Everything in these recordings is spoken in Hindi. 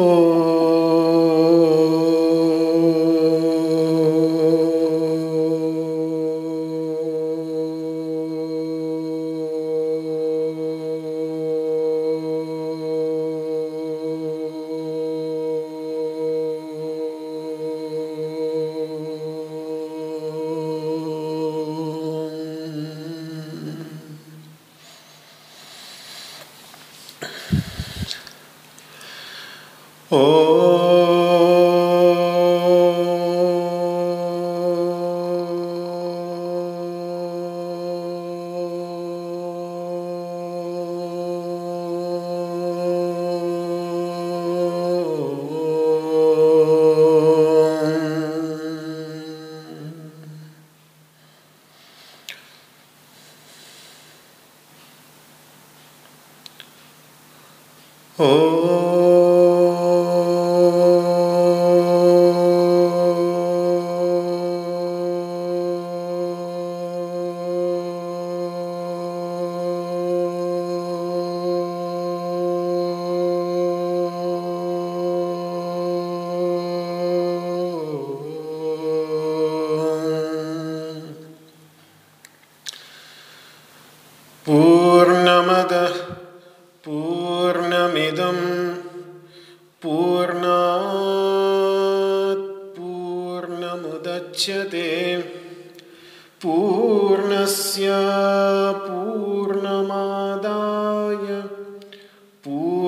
Oh.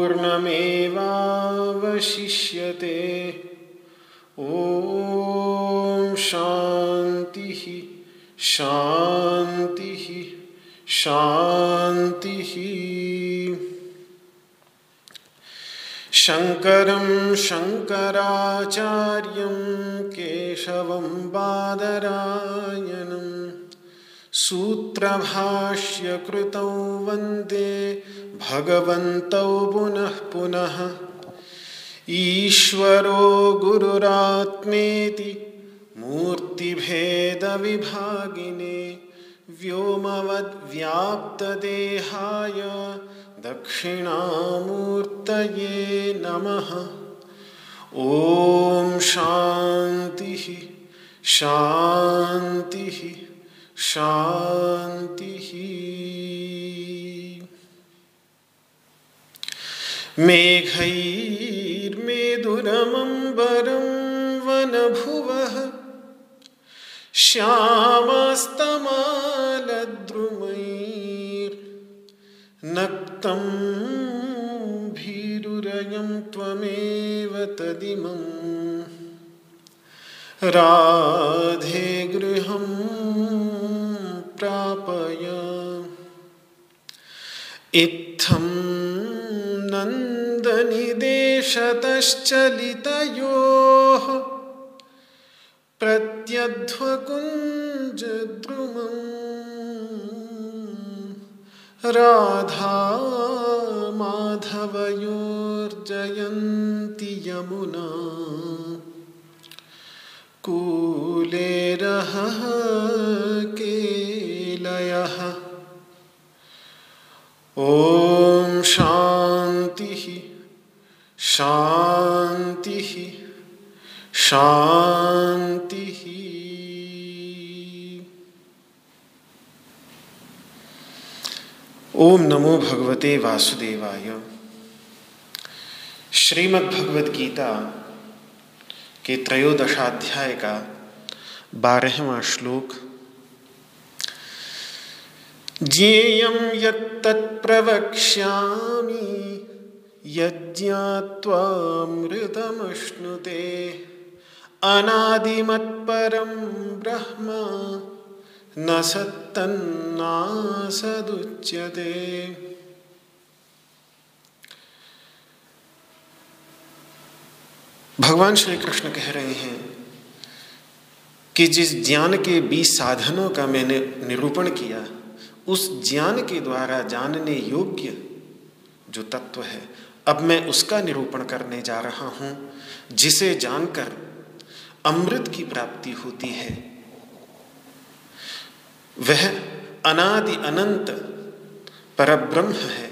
पूर्णमेवावशिष्यते। ॐ शान्तिः शान्तिः शान्तिः। शङ्करं शङ्कराचार्यं केशवं बादरायणम्। सूत्रभाष्यकृतौ वंदे भगवन्तौ पुनः पुनः। ईश्वरो गुरुरात्मेति मूर्तिभेदविभागिने व्योमवद्व्याप्तदेहाय दक्षिणामूर्तये नमः। ॐ शान्तिः शान्तिः। शांति मेघैर्मेदुरमम्बरं वनभुवः श्यामास्तमालद्रुमैर्नक्तं भीरुरयं त्वमेव तदिमम्। राधे गृहम् प्रापय। इत्थं नन्दनिदेशतश्चलितयोः प्रत्यध्वकुञ्जद्रुमम्। राधा माधवयोर्जयन्ति यमुना। कूले रहः ओम शांति शांति शांति। ओम नमो भगवते वासुदेवाय। श्रीमद् भगवद गीता के त्रयोदशाध्याय का बारहवा श्लोक ज्ञेयं यत्तत्प्रवक्ष्यामि यज्ञात्वामृतमश्नुते। अनादिमत्परं ब्रह्म, न सत्तन्नासदुच्यते। भगवान श्री कृष्ण कह रहे हैं कि जिस ज्ञान के बीस साधनों का मैंने निरूपण किया उस ज्ञान के द्वारा जानने योग्य जो तत्व है, अब मैं उसका निरूपण करने जा रहा हूँ, जिसे जानकर अमृत की प्राप्ति होती है। वह अनादि अनंत परब्रह्म है,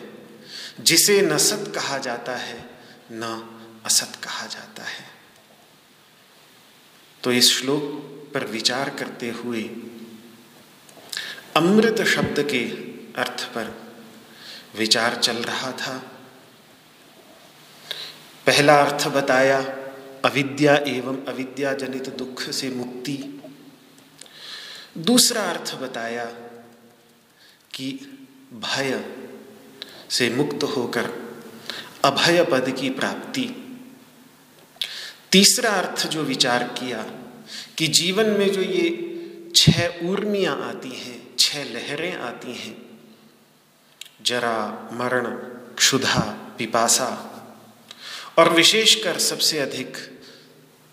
जिसे न सत कहा जाता है, न असत कहा जाता है। तो इस श्लोक पर विचार करते हुए अमृत शब्द के अर्थ पर विचार चल रहा था। पहला अर्थ बताया, अविद्या एवं अविद्या जनित दुख से मुक्ति। दूसरा अर्थ बताया कि भय से मुक्त होकर अभय पद की प्राप्ति। तीसरा अर्थ जो विचार किया कि जीवन में जो ये छह उर्मियाँ आती हैं छह लहरें आती हैं। जरा मरण, क्षुधा, पिपासा। और विशेषकर सबसे अधिक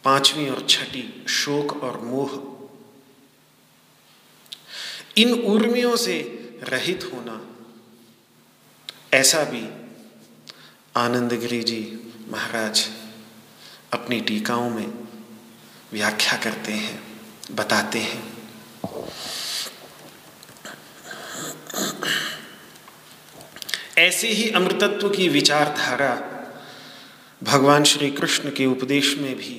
पांचवी और छठी, शोक और मोह। इन उर्मियों से रहित होना, ऐसा भी आनंद गिरी जी महाराज अपनी टीकाओं में व्याख्या करते हैं, बताते हैं। ऐसे ही अमृतत्व की विचारधारा भगवान श्री कृष्ण के उपदेश में भी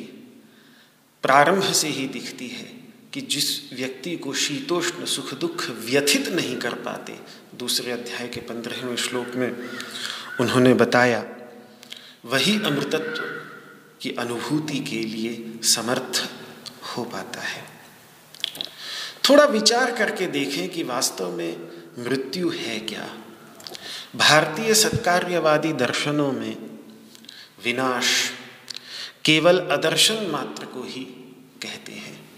प्रारंभ से ही दिखती है कि जिस व्यक्ति को शीतोष्ण सुख दुख व्यथित नहीं कर पाते, दूसरे अध्याय के पंद्रहवें श्लोक में उन्होंने बताया, वही अमृतत्व की अनुभूति के लिए समर्थ हो पाता है। थोड़ा विचार करके देखें कि वास्तव में मृत्यु है क्या। भारतीय सत्कार्यवादी दर्शनों में विनाश केवल अदर्शन मात्र को ही कहते हैं।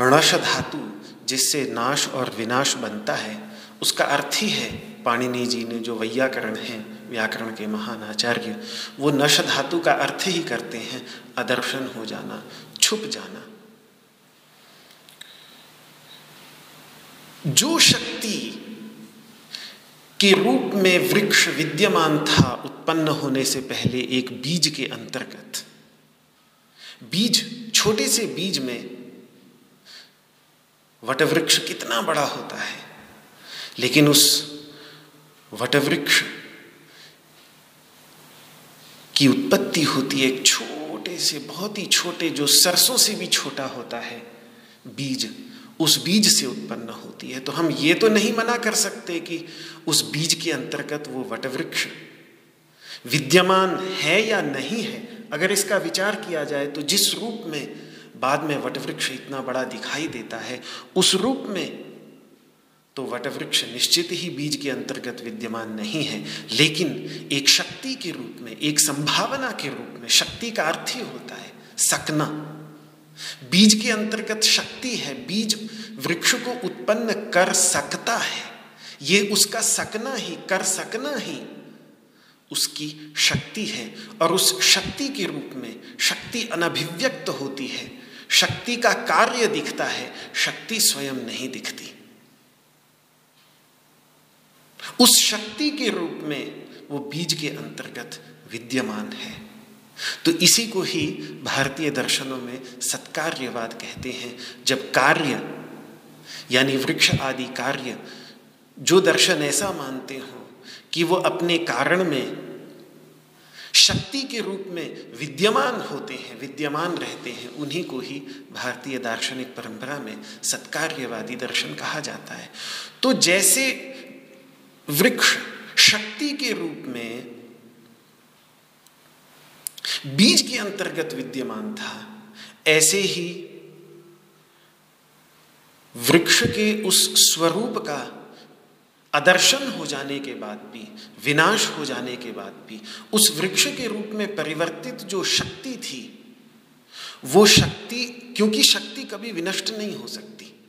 णश धातु जिससे नाश और विनाश बनता है, उसका अर्थ ही है, पाणिनि जी ने जो वैयाकरण है, व्याकरण के महान आचार्य, वो नश धातु का अर्थ ही करते हैं, अदर्शन हो जाना, छुप जाना। जो शक्ति के रूप में वृक्ष विद्यमान था उत्पन्न होने से पहले एक बीज के अंतर्गत। बीज, छोटे से बीज में वटवृक्ष कितना बड़ा होता है? लेकिन उस वटवृक्ष की उत्पत्ति होती है एक छोटे से, बहुत ही छोटे, जो सरसों से भी छोटा होता है, बीज। उस बीज से उत्पन्न होती है। तो हम ये तो नहीं मना कर सकते कि उस बीज के अंतर्गत वो वटवृक्ष विद्यमान है या नहीं है। अगर इसका विचार किया जाए तो जिस रूप में बाद में वटवृक्ष इतना बड़ा दिखाई देता है, उस रूप में तो वटवृक्ष निश्चित ही बीज के अंतर्गत विद्यमान नहीं है। लेकिन एक शक्ति के रूप में, एक संभावना के रूप में, शक्ति का अर्थ ही होता है, सकना। बीज के अंतर्गत शक्ति है, बीज वृक्ष को उत्पन्न कर सकता है। ये उसका सकना ही, कर सकना ही उसकी शक्ति है और उस शक्ति के रूप में शक्ति अनभिव्यक्त होती है। शक्ति का कार्य दिखता है, शक्ति स्वयं नहीं दिखती। उस शक्ति के रूप में वो बीज के अंतर्गत विद्यमान है। तो इसी को ही भारतीय दर्शनों में सत्कार्यवाद कहते हैं। जब कार्य, यानी वृक्ष आदि कार्य, जो दर्शन ऐसा मानते हो कि वो अपने कारण में, शक्ति के रूप में विद्यमान होते हैं, विद्यमान रहते हैं, उन्हीं को ही भारतीय दार्शनिक परंपरा में सत्कार्यवादी दर्शन कहा जाता है। तो जैसे वृक्ष शक्ति के रूप में बीज के अंतर्गत विद्यमान था। ऐसे ही वृक्ष के उस स्वरूप का अदर्शन हो जाने के बाद भी, विनाश हो जाने के बाद भी, उस वृक्ष के रूप में परिवर्तित जो शक्ति थी, वो शक्ति, क्योंकि शक्ति कभी विनष्ट नहीं हो सकती।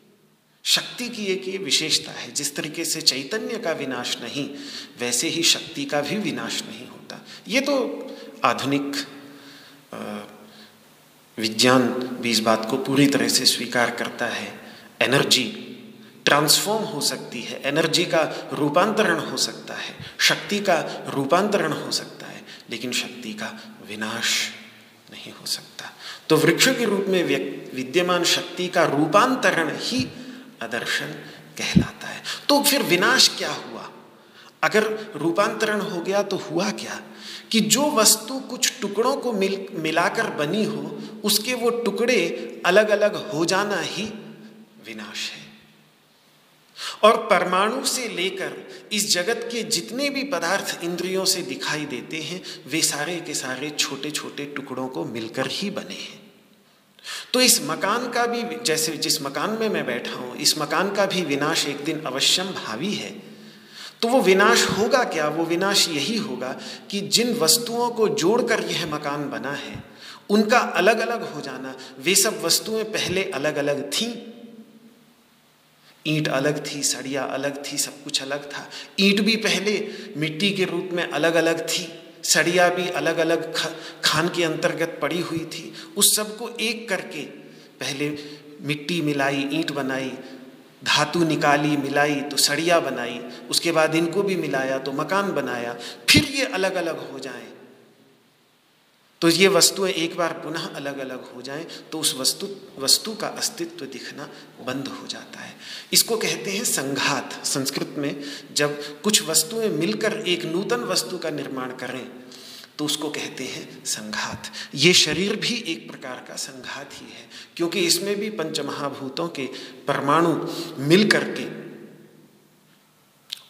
शक्ति की एक ये विशेषता है, जिस तरीके से चैतन्य का विनाश नहीं, वैसे ही शक्ति का भी विनाश नहीं होता। ये तो आधुनिक विज्ञान भी इस बात को पूरी तरह से स्वीकार करता है। एनर्जी ट्रांसफॉर्म हो सकती है, एनर्जी का रूपांतरण हो सकता है, शक्ति का रूपांतरण हो सकता है, लेकिन शक्ति का विनाश नहीं हो सकता। तो वृक्ष के रूप में विद्यमान शक्ति का रूपांतरण ही आदर्शन कहलाता है। तो फिर विनाश क्या हुआ? अगर रूपांतरण हो गया तो हुआ क्या? कि जो वस्तु कुछ टुकड़ों को मिल, मिलाकर बनी हो, उसके वो टुकड़े अलग अलग हो जाना ही विनाश है। और परमाणु से लेकर इस जगत के जितने भी पदार्थ इंद्रियों से दिखाई देते हैं, वे सारे के सारे छोटे छोटे टुकड़ों को मिलकर ही बने हैं। तो इस मकान का भी, जैसे जिस मकान में मैं बैठा हूँ, इस मकान का भी विनाश एक दिन अवश्यम भावी है। तो वो विनाश होगा क्या? वो विनाश यही होगा कि जिन वस्तुओं को जोड़कर यह मकान बना है, उनका अलग अलग हो जाना। वे सब वस्तुएँ पहले अलग अलग थीं। ईंट अलग थी, सड़िया अलग थी, सब कुछ अलग था। ईंट भी पहले मिट्टी के रूप में अलग अलग थी। सड़िया भी अलग अलग खान के अंतर्गत पड़ी हुई थी। उस सबको एक करके पहले मिट्टी मिलाई, ईंट बनाई धातु निकाली, मिलाई तो सड़िया बनाई, उसके बाद इनको भी मिलाया तो मकान बनाया, फिर ये अलग अलग हो जाएँ। तो ये वस्तुएँ एक बार पुनः अलग अलग हो जाएँ तो उस वस्तु वस्तु का अस्तित्व दिखना बंद हो जाता है। इसको कहते हैं संघात, संस्कृत में जब कुछ वस्तुएँ मिलकर एक नूतन वस्तु का निर्माण करें तो उसको कहते हैं संघात। ये शरीर भी एक प्रकार का संघात ही है, क्योंकि इसमें भी पंचमहाभूतों के परमाणु मिल करके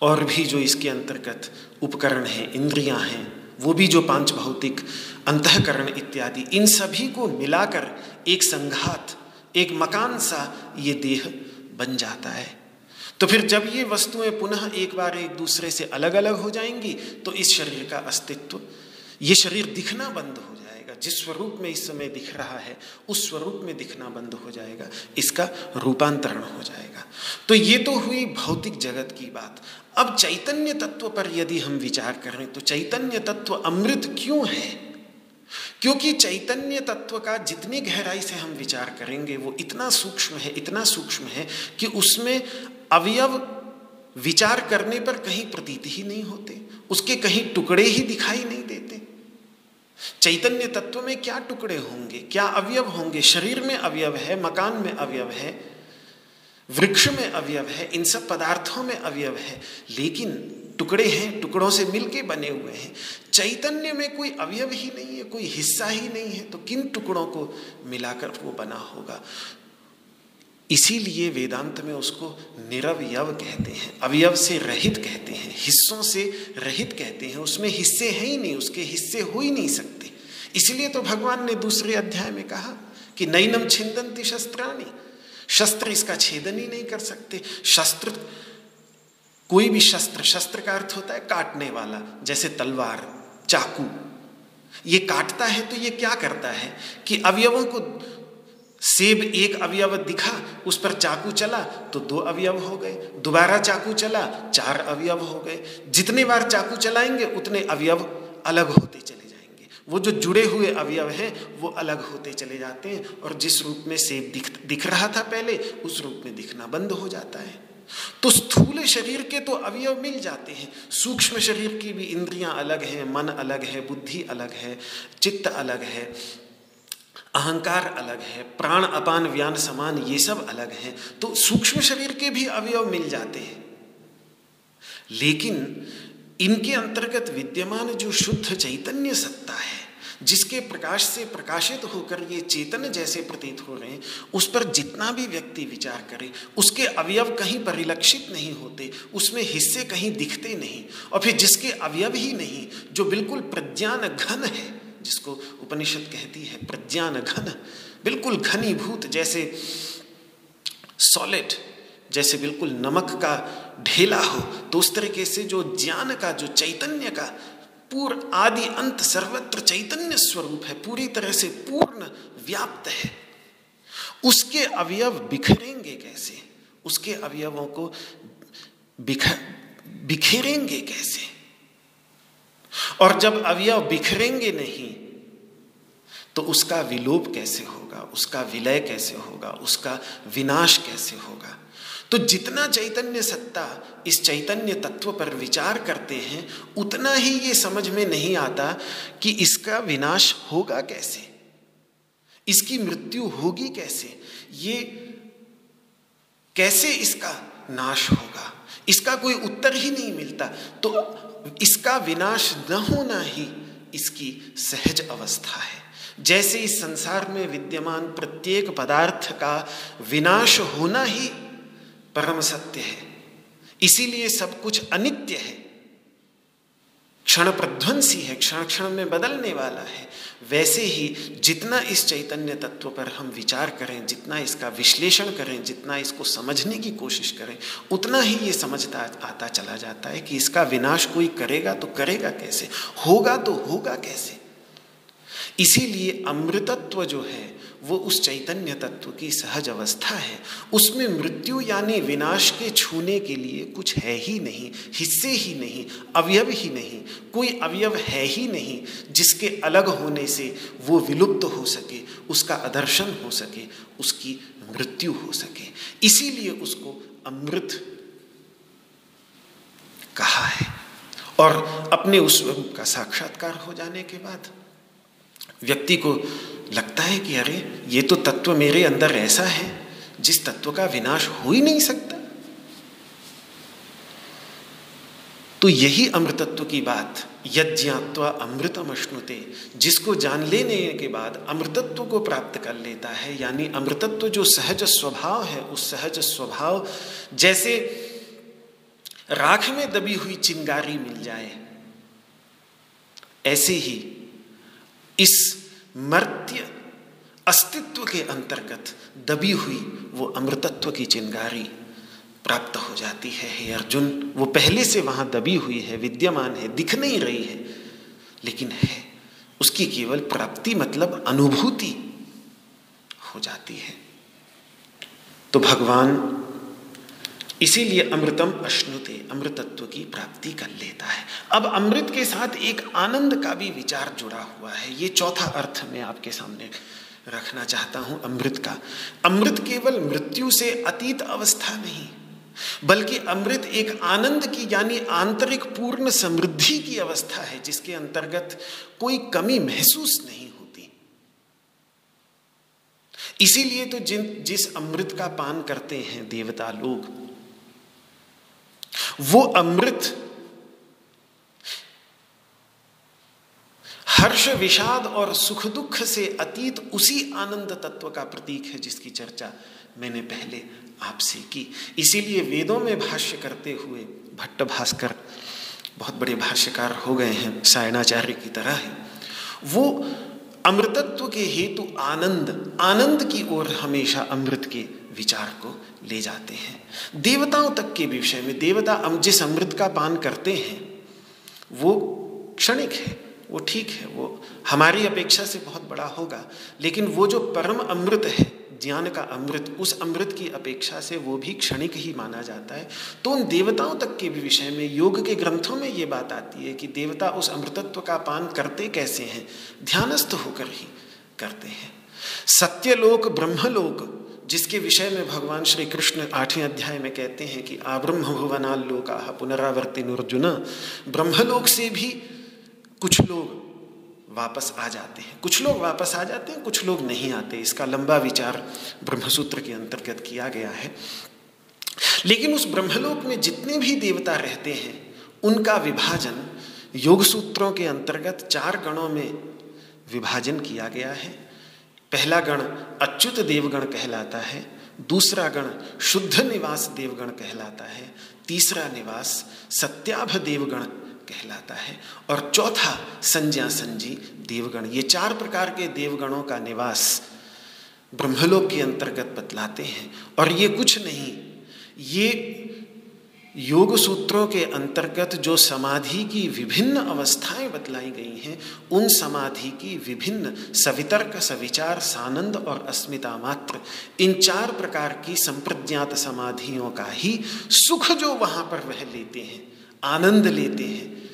और भी जो इसके अंतर्गत उपकरण हैं, इंद्रियाँ हैं, वो भी जो पाँच भौतिक अंतकरण इत्यादि, इन सभी को मिलाकर एक संघात, एक मकान सा ये देह बन जाता है। तो फिर जब ये वस्तुएँ पुनः एक बार एक दूसरे से अलग अलग हो जाएँगी तो इस शरीर का अस्तित्व ये शरीर दिखना बंद हो जाएगा। जिस स्वरूप में इस समय दिख रहा है, उस स्वरूप में दिखना बंद हो जाएगा। इसका रूपांतरण हो जाएगा। तो ये तो हुई भौतिक जगत की बात। अब चैतन्य तत्व पर यदि हम विचार करें तो चैतन्य तत्व अमृत क्यों है? क्योंकि चैतन्य तत्व का जितनी गहराई से हम विचार करेंगे, वो इतना सूक्ष्म है, इतना सूक्ष्म है कि उसमें अवयव विचार करने पर कहीं प्रतीत ही नहीं होते। उसके कहीं टुकड़े ही दिखाई नहीं देते। चैतन्य तत्व में क्या टुकड़े होंगे? क्या अवयव होंगे? शरीर में अवयव है, मकान में अवयव है, वृक्ष में अवयव है, इन सब पदार्थों में अवयव है, लेकिन टुकड़े हैं, टुकड़ों से मिलके बने हुए हैं। चैतन्य में कोई अवयव ही नहीं है, कोई हिस्सा ही नहीं है तो किन टुकड़ों को मिलाकर वो बना होगा? इसीलिए वेदांत में उसको निरवयव कहते हैं, अवयव से रहित कहते हैं, हिस्सों से रहित कहते हैं। उसमें हिस्से हैं ही नहीं, उसके हिस्से हो ही नहीं सकते। इसलिए तो भगवान ने दूसरे अध्याय में कहा कि नैनम छिंदंती शस्त्राणी। शस्त्र इसका छेदन ही नहीं कर सकते। शस्त्र, कोई भी शस्त्र शस्त्र का अर्थ होता है काटने वाला, जैसे तलवार, चाकू। ये काटता है तो ये क्या करता है कि अवयवों को सेब एक अवयव दिखा, उस पर चाकू चला तो दो अवयव हो गए, दोबारा चाकू चला, चार अवयव हो गए। जितने बार चाकू चलाएँगे, उतने अवयव अलग होते चले वो जो जुड़े हुए अवयव हैं, वो अलग होते चले जाते हैं और जिस रूप में सेब दिख दिख रहा था पहले, उस रूप में दिखना बंद हो जाता है। तो स्थूल शरीर के तो अवयव मिल जाते हैं। सूक्ष्म शरीर की भी इंद्रियाँ अलग हैं, मन अलग है, बुद्धि अलग है, चित्त अलग है, अहंकार अलग है, प्राण, अपान, व्यान, समान, ये सब अलग हैं। तो सूक्ष्म शरीर के भी अवयव मिल जाते हैं। लेकिन इनके अंतर्गत विद्यमान जो शुद्ध चैतन्य सत्ता है, जिसके प्रकाश से प्रकाशित होकर ये चेतन जैसे प्रतीत हो रहे हैं, उस पर जितना भी व्यक्ति विचार करे, उसके अवयव कहीं परिलक्षित नहीं होते, उसमें हिस्से कहीं दिखते नहीं। और फिर जिसके अवयव ही नहीं, जो बिल्कुल प्रज्ञान घन है, जिसको उपनिषद कहती है प्रज्ञान घन, बिल्कुल घनीभूत, जैसे सॉलिड जैसे बिल्कुल नमक का ढेला हो तो उस तरीके से जो ज्ञान का, जो चैतन्य का पूर्ण आदि अंत सर्वत्र चैतन्य स्वरूप है, पूरी तरह से पूर्ण व्याप्त है। उसके अवयव बिखरेंगे कैसे? उसके अवयवों को बिखर बिखेरेंगे कैसे? और जब अवयव बिखरेंगे नहीं तो उसका विलोप कैसे होगा? उसका विलय कैसे होगा? उसका विनाश कैसे होगा? तो जितना चैतन्य सत्ता इस चैतन्य तत्व पर विचार करते हैं, उतना ही ये समझ में नहीं आता कि इसका विनाश होगा कैसे? इसकी मृत्यु होगी कैसे? ये कैसे इसका नाश होगा? इसका कोई उत्तर ही नहीं मिलता। तो इसका विनाश न होना ही इसकी सहज अवस्था है। जैसे इस संसार में विद्यमान प्रत्येक पदार्थ का विनाश होना ही परम सत्य है। इसीलिए सब कुछ अनित्य है। क्षण प्रध्वंसी है, क्षण क्षण में बदलने वाला है। वैसे ही जितना इस चैतन्य तत्व पर हम विचार करें, जितना इसका विश्लेषण करें, जितना इसको समझने की कोशिश करें, उतना ही ये समझता आता चला जाता है कि इसका विनाश कोई करेगा तो करेगा कैसे? होगा तो होगा कैसे? इसीलिए अमृतत्व जो है वो उस चैतन्य तत्व की सहज अवस्था है। उसमें मृत्यु यानी विनाश के छूने के लिए कुछ है ही नहीं, हिस्से ही नहीं, अवयव ही नहीं, कोई अवयव है ही नहीं जिसके अलग होने से वो विलुप्त हो सके, उसका अदर्शन हो सके, उसकी मृत्यु हो सके। इसीलिए उसको अमृत कहा है। और अपने उस का साक्षात्कार हो जाने के बाद व्यक्ति को लगता है कि अरे, ये तो तत्व मेरे अंदर ऐसा है, जिस तत्व का विनाश हो ही नहीं सकता। तो यही अमृतत्व की बात, यज्ञात्वा अमृतम अश्नुते जिसको जान लेने के बाद अमृतत्व को प्राप्त कर लेता है, यानी अमृतत्व जो सहज स्वभाव है, उस सहज स्वभाव, जैसे राख में दबी हुई चिंगारी मिल जाए, ऐसे ही इस मर्त्य अस्तित्व के अंतर्गत दबी हुई वो अमृतत्व की चिंगारी प्राप्त हो जाती है, हे अर्जुन। वो पहले से वहाँ दबी हुई है, विद्यमान है, दिख नहीं रही है। लेकिन है, उसकी केवल प्राप्ति मतलब अनुभूति हो जाती है। तो भगवान इसीलिए अमृतम अश्नुते, अमृतत्व की प्राप्ति कर लेता है। अब अमृत के साथ एक आनंद का भी विचार जुड़ा हुआ है। ये चौथा अर्थ मैं आपके सामने रखना चाहता हूँ, अमृत का। अमृत केवल मृत्यु से अतीत अवस्था नहीं, बल्कि अमृत एक आनंद की यानी आंतरिक पूर्ण समृद्धि की अवस्था है, जिसके अंतर्गत कोई कमी महसूस नहीं होती। इसीलिए तो जिन, जिस अमृत का पान करते हैं देवता लोग वो अमृत हर्ष, विषाद और सुख दुख से अतीत उसी आनंद तत्व का प्रतीक है जिसकी चर्चा मैंने पहले आपसे की। इसीलिए वेदों में भाष्य करते हुए भट्ट भास्कर बहुत बड़े भाष्यकार हो गए हैं, सायणाचार्य की तरह है। वो अमृतत्व के हेतु आनंद आनंद की ओर हमेशा अमृत के विचार को ले जाते हैं। देवताओं तक के विषय में देवता हम जिस अमृत का पान करते हैं, वो क्षणिक है, वो ठीक है, वो हमारी अपेक्षा से बहुत बड़ा होगा। लेकिन वो जो परम अमृत है, ज्ञान का अमृत, उस अमृत की अपेक्षा से वो भी क्षणिक ही माना जाता है। तो उन देवताओं तक के भी विषय में, योग के ग्रंथों में ये बात आती है कि देवता उस अमृतत्व का पान करते कैसे हैं, ध्यानस्थ होकर ही करते हैं। सत्यलोक, ब्रह्मलोक जिसके विषय में भगवान श्री कृष्ण आठवें अध्याय में कहते हैं कि आब्रह्म भुवनाल लोका पुनरावर्ति अर्जुन ब्रह्मलोक से भी कुछ लोग वापस आ जाते हैं। कुछ लोग वापस आ जाते हैं, कुछ लोग नहीं आते। इसका लंबा विचार ब्रह्मसूत्र के अंतर्गत किया गया है। लेकिन उस ब्रह्मलोक में जितने भी देवता रहते हैं, उनका विभाजन योग सूत्रों के अंतर्गत चार गणों में विभाजन किया गया है। पहला गण अच्युत देवगण कहलाता है, दूसरा गण शुद्ध निवास देवगण कहलाता है, तीसरा निवास सत्याभ देवगण कहलाता है, और चौथा संज्ञा संजी देवगण। ये चार प्रकार के देवगणों का निवास ब्रह्मलोक के अंतर्गत बतलाते हैं, और ये कुछ नहीं, ये योग सूत्रों के अंतर्गत जो समाधि की विभिन्न अवस्थाएँ बतलाई गई हैं, उन समाधि की विभिन्न सवितर्क, सविचार, सानंद और अस्मिता मात्र, इन चार प्रकार की संप्रज्ञात समाधियों का ही सुख जो वहाँ पर वह लेते हैं, आनंद लेते हैं,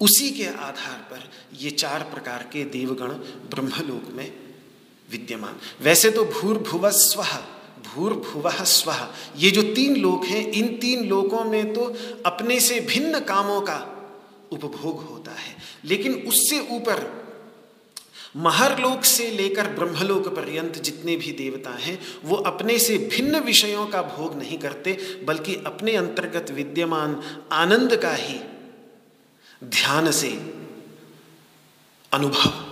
उसी के आधार पर ये चार प्रकार के देवगण ब्रह्मलोक में विद्यमान। वैसे तो भूर्भुव स्व भूर्भुव स्व। ये जो तीन लोक हैं, इन तीन लोकों में तो अपने से भिन्न कामों का उपभोग होता है। लेकिन उससे ऊपर महरलोक से लेकर ब्रह्मलोक पर्यंत जितने भी देवता हैं, वो अपने से भिन्न विषयों का भोग नहीं करते, बल्कि अपने अंतर्गत विद्यमान आनंद का ही ध्यान से अनुभव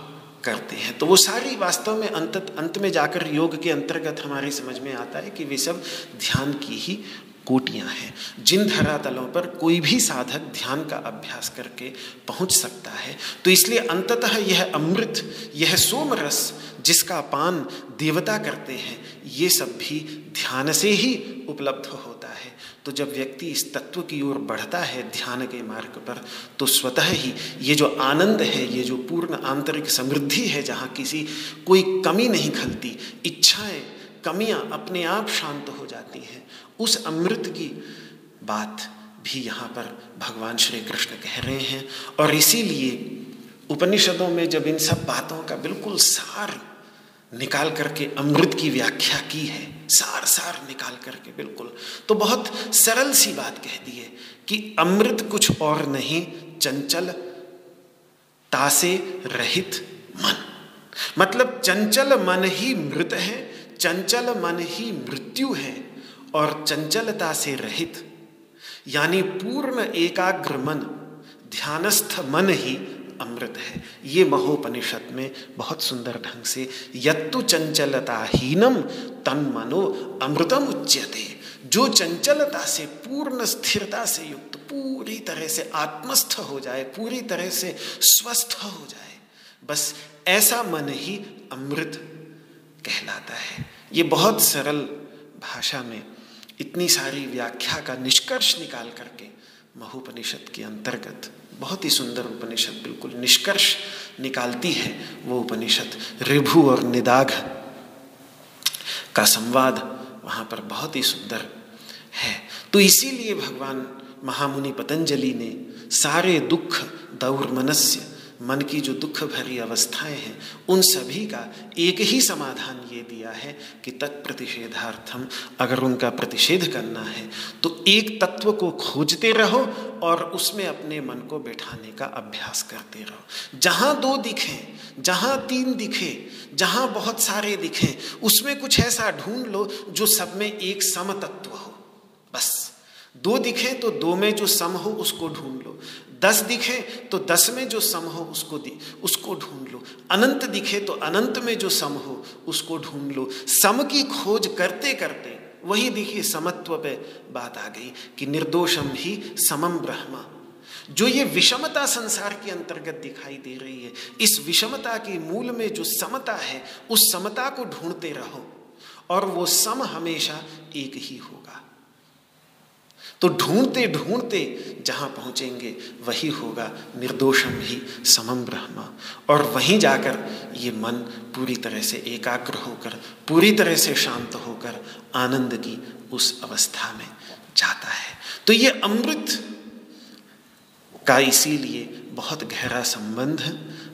करते हैं। तो वो सारी वास्तव में अंत अंत में जाकर योग के अंतर्गत हमारे समझ में आता है कि वे सब ध्यान की ही कोटियाँ हैं। जिन धरातलों पर कोई भी साधक ध्यान का अभ्यास करके पहुँच सकता है। तो इसलिए अंततः यह अमृत, यह सोम रस जिसका पान देवता करते हैं, ये सब भी ध्यान से ही उपलब्ध होता तो जब व्यक्ति इस तत्व की ओर बढ़ता है ध्यान के मार्ग पर तो स्वतः ही ये जो आनंद है, ये जो पूर्ण आंतरिक समृद्धि है, जहाँ किसी कोई कमी नहीं खलती, इच्छाएँ, कमियाँ अपने आप शांत हो जाती हैं, उस अमृत की बात भी यहाँ पर भगवान श्री कृष्ण कह रहे हैं। और इसीलिए उपनिषदों में जब इन सब बातों का बिल्कुल सार निकाल करके अमृत की व्याख्या की है, सार सार निकाल करके, बिल्कुल। तो बहुत सरल सी बात कह दी है कि अमृत कुछ और नहीं, चंचल तासे रहित मन। मतलब चंचल मन ही मृत है, चंचल मन ही मृत्यु है, और चंचलता से रहित, यानी पूर्ण एकाग्र मन, ध्यानस्थ मन ही अमृत है। ये महोपनिषद में बहुत सुंदर ढंग से, यत्तु चंचलता हीनम तन मनो अमृतम उच्यते जो चंचलता से, पूर्ण स्थिरता से युक्त, पूरी तरह से आत्मस्थ हो जाए, पूरी तरह से स्वस्थ हो जाए, बस ऐसा मन ही अमृत कहलाता है। ये बहुत सरल भाषा में इतनी सारी व्याख्या का निष्कर्ष निकाल करके महोपनिषद के अंतर्गत बहुत ही सुंदर उपनिषद, बिल्कुल निष्कर्ष निकालती है वो उपनिषद। रिभु और निदाघ का संवाद वहाँ पर बहुत ही सुंदर है। तो इसीलिए भगवान महामुनि पतंजलि ने सारे दुख, दौर, मनस्य मन की जो दुख भरी अवस्थाएँ हैं, उन सभी का एक ही समाधान ये दिया है कि तत्प्रतिषेधार्थम, अगर उनका प्रतिषेध करना है तो एक तत्व को खोजते रहो और उसमें अपने मन को बैठाने का अभ्यास करते रहो। जहाँ दो दिखे, जहाँ तीन दिखे, जहाँ बहुत सारे दिखे, उसमें कुछ ऐसा ढूंढ लो जो सब में एक सम तत्व हो। बस, दो दिखे तो दो में जो सम हो, उसको ढूंढ लो। दस दिखे तो दस में जो सम हो उसको दि, उसको ढूंढ लो। अनंत दिखे तो अनंत में जो सम हो उसको ढूंढ लो। सम की खोज करते करते वही देखिए समत्व पे बात आ गई कि निर्दोषम ही समम ब्रह्मा। जो ये विषमता संसार के अंतर्गत दिखाई दे रही है, इस विषमता के मूल में जो समता है, उस समता को ढूंढते रहो और वो सम हमेशा एक ही होगा। तो ढूंढते ढूंढते जहाँ पहुँचेंगे, वही होगा निर्दोषम ही समम ब्रह्मा। और वहीं जाकर ये मन पूरी तरह से एकाग्र होकर, पूरी तरह से शांत होकर आनंद की उस अवस्था में जाता है। तो ये अमृत का इसीलिए बहुत गहरा संबंध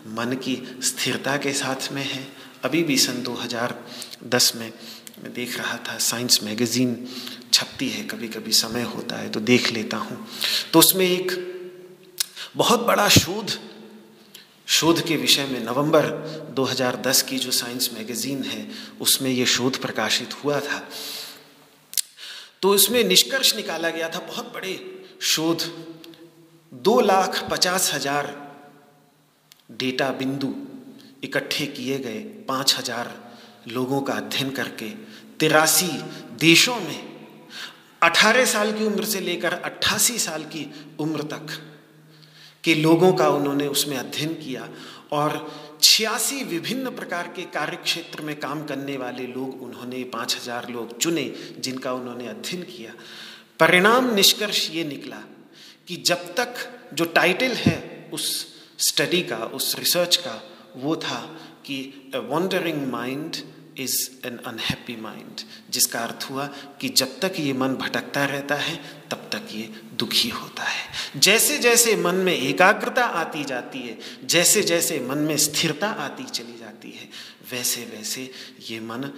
मन की स्थिरता के साथ में है। अभी भी सन 2010 में मैं देख रहा था, साइंस मैगजीन छपती है कभी कभी समय होता है तो देख लेता हूँ। तो उसमें एक बहुत बड़ा शोध शोध के विषय में नवंबर 2010 की जो साइंस मैगजीन है, उसमें ये शोध प्रकाशित हुआ था। तो उसमें निष्कर्ष निकाला गया था, बहुत बड़े शोध, दो लाख पचास हज़ार डेटा बिंदु इकट्ठे किए गए, पाँच हज़ार लोगों का अध्ययन करके, तिरासी देशों में 18 साल की उम्र से लेकर 88 साल की उम्र तक के लोगों का उन्होंने उसमें अध्ययन किया और छियासी विभिन्न प्रकार के कार्य क्षेत्र में काम करने वाले लोग उन्होंने, पाँच हज़ार लोग चुने, जिनका उन्होंने अध्ययन किया। परिणाम निष्कर्ष ये निकला कि जब तक जो टाइटल है उस स्टडी का, उस रिसर्च का, वो था कि wandering mind is an unhappy mind जिसका अर्थ हुआ कि जब तक ये मन भटकता रहता है, तब तक ये दुखी होता है। जैसे जैसे मन में एकाग्रता आती जाती है जैसे जैसे मन में स्थिरता आती चली जाती है वैसे वैसे ये मन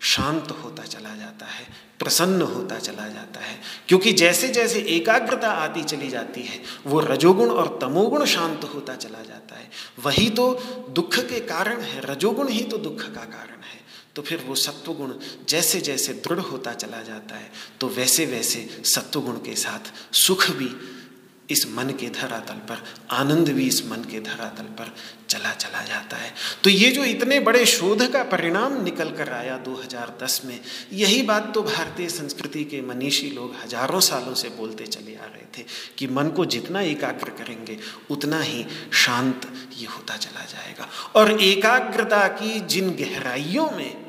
शांत होता चला जाता है, प्रसन्न होता चला जाता है। क्योंकि जैसे जैसे एकाग्रता आती चली जाती है, वो रजोगुण और तमोगुण शांत होता चला जाता है। वही तो दुख के कारण है, रजोगुण ही तो दुख का कारण है। तो फिर वो सत्वगुण जैसे जैसे दृढ़ होता चला जाता है तो वैसे वैसे सत्वगुण के साथ सुख भी इस मन के धरातल पर, आनंद भी इस मन के धरातल पर चला चला जाता है। तो ये जो इतने बड़े शोध का परिणाम निकल कर आया 2010 में, यही बात तो भारतीय संस्कृति के मनीषी लोग हज़ारों सालों से बोलते चले आ रहे थे कि मन को जितना एकाग्र करेंगे, उतना ही शांत ये होता चला जाएगा। और एकाग्रता की जिन गहराइयों में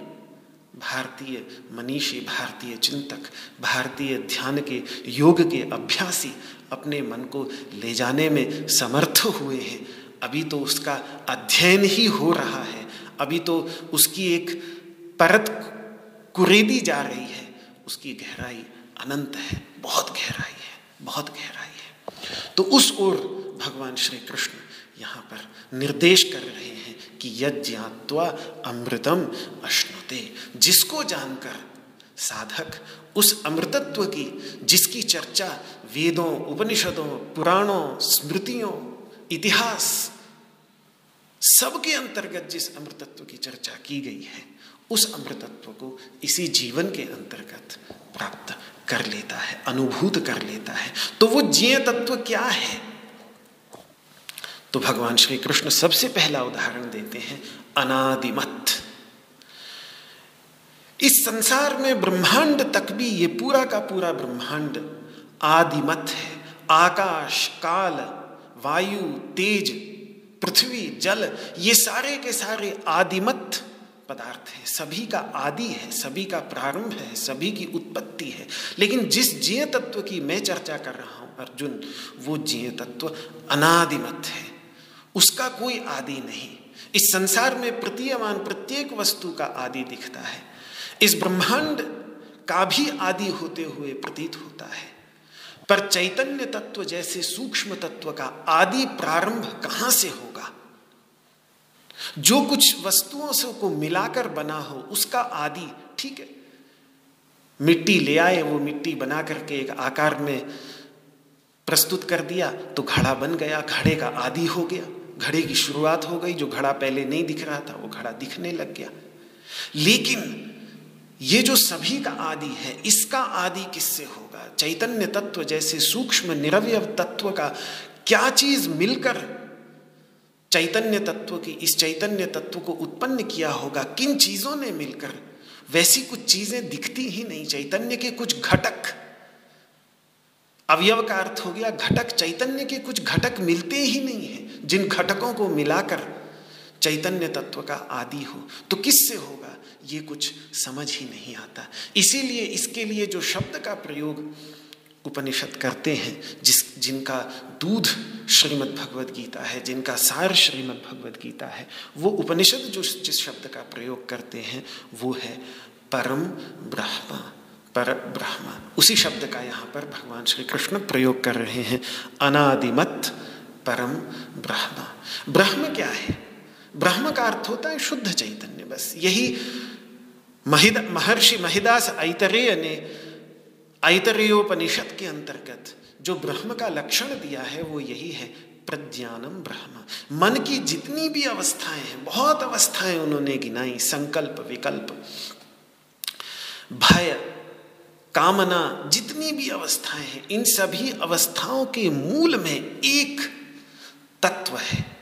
भारतीय मनीषी, भारतीय चिंतक, भारतीय ध्यान के योग के अभ्यासी अपने मन को ले जाने में समर्थ हुए हैं। अभी तो उसका अध्ययन ही हो रहा है। अभी तो उसकी एक परत कुरेदी जा रही है। उसकी गहराई अनंत है। बहुत गहराई है। बहुत गहराई है। तो उस ओर भगवान श्री कृष्ण यहाँ पर निर्देश कर रहे हैं कि यज्ञात्वा अमृतम अश्नुते जिसको जानकर साधक उस अमृतत्व की, जिसकी चर्चा वेदों, उपनिषदों, पुराणों, स्मृतियों, इतिहास, सबके अंतर्गत जिस अमृतत्व की चर्चा की गई है, उस अमृतत्व को इसी जीवन के अंतर्गत प्राप्त कर लेता है, अनुभूत कर लेता है। तो वो जीय तत्व क्या है? तो भगवान श्री कृष्ण सबसे पहला उदाहरण देते हैं अनादिमत इस संसार में ब्रह्मांड तक भी ये पूरा का पूरा ब्रह्मांड आदिमत है। आकाश, काल, वायु, तेज, पृथ्वी, जल, ये सारे के सारे आदिमत पदार्थ है। सभी का आदि है, सभी का प्रारंभ है, सभी की उत्पत्ति है। लेकिन जिस जीय तत्व की मैं चर्चा कर रहा हूँ, अर्जुन, वो जीय तत्व अनादिमत है। उसका कोई आदि नहीं। इस संसार में प्रतीयमान प्रत्येक वस्तु का आदि दिखता है। इस ब्रह्मांड का भी आदि होते हुए प्रतीत होता है। पर चैतन्य तत्व जैसे सूक्ष्म तत्व का आदि प्रारंभ कहाँ से होगा? जो कुछ वस्तुओं से को मिलाकर बना हो, उसका आदि, ठीक है? मिट्टी ले आए, वो मिट्टी बना करके एक आकार में प्रस्तुत कर दिया तो घड़ा बन गया, घड़े का आदि हो गया। घड़े की शुरुआत हो गई, जो घड़ा पहले नहीं दिख रहा था, वो घड़ा दिखने लग गया। लेकिन ये जो सभी का आदि है, इसका आदि किससे होगा? चैतन्य तत्व जैसे सूक्ष्म निरवय तत्व का क्या चीज़ मिलकर चैतन्य तत्व की, इस चैतन्य तत्व को उत्पन्न किया होगा? किन चीज़ों ने मिलकर? वैसी कुछ चीज़ें दिखती ही नहीं। चैतन्य के कुछ घटक। अवयव का अर्थ हो गया घटक। चैतन्य के कुछ घटक मिलते ही नहीं है, जिन घटकों को मिलाकर चैतन्य तत्व का आदि हो तो किससे होगा? ये कुछ समझ ही नहीं आता। इसीलिए इसके लिए जो शब्द का प्रयोग उपनिषद करते हैं, जिस, जिनका दूध श्रीमद् भगवद गीता है, जिनका सार श्रीमद् भगवद गीता है, वो उपनिषद जो जिस शब्द का प्रयोग करते हैं, वो है परम ब्रह्मा, पर ब्रह्मा। उसी शब्द का यहाँ पर भगवान श्री कृष्ण प्रयोग कर रहे हैं, अनादिमत परम ब्रह्मा। ब्रह्म क्या है? ब्रह्म का अर्थ होता है शुद्ध चैतन्य, बस। यही महिद, महर्षि महिदास ऐतरेय ने ऐतरेयोपनिषद के अंतर्गत जो ब्रह्म का लक्षण दिया है, वो यही है प्रज्ञानम ब्रह्म। मन की जितनी भी अवस्थाएँ हैं, बहुत अवस्थाएँ उन्होंने गिनाई, संकल्प, विकल्प। भय, कामना, जितनी भी अवस्थाएँ हैं, इन सभी अवस्थाओं के मूल में एक तत्व है।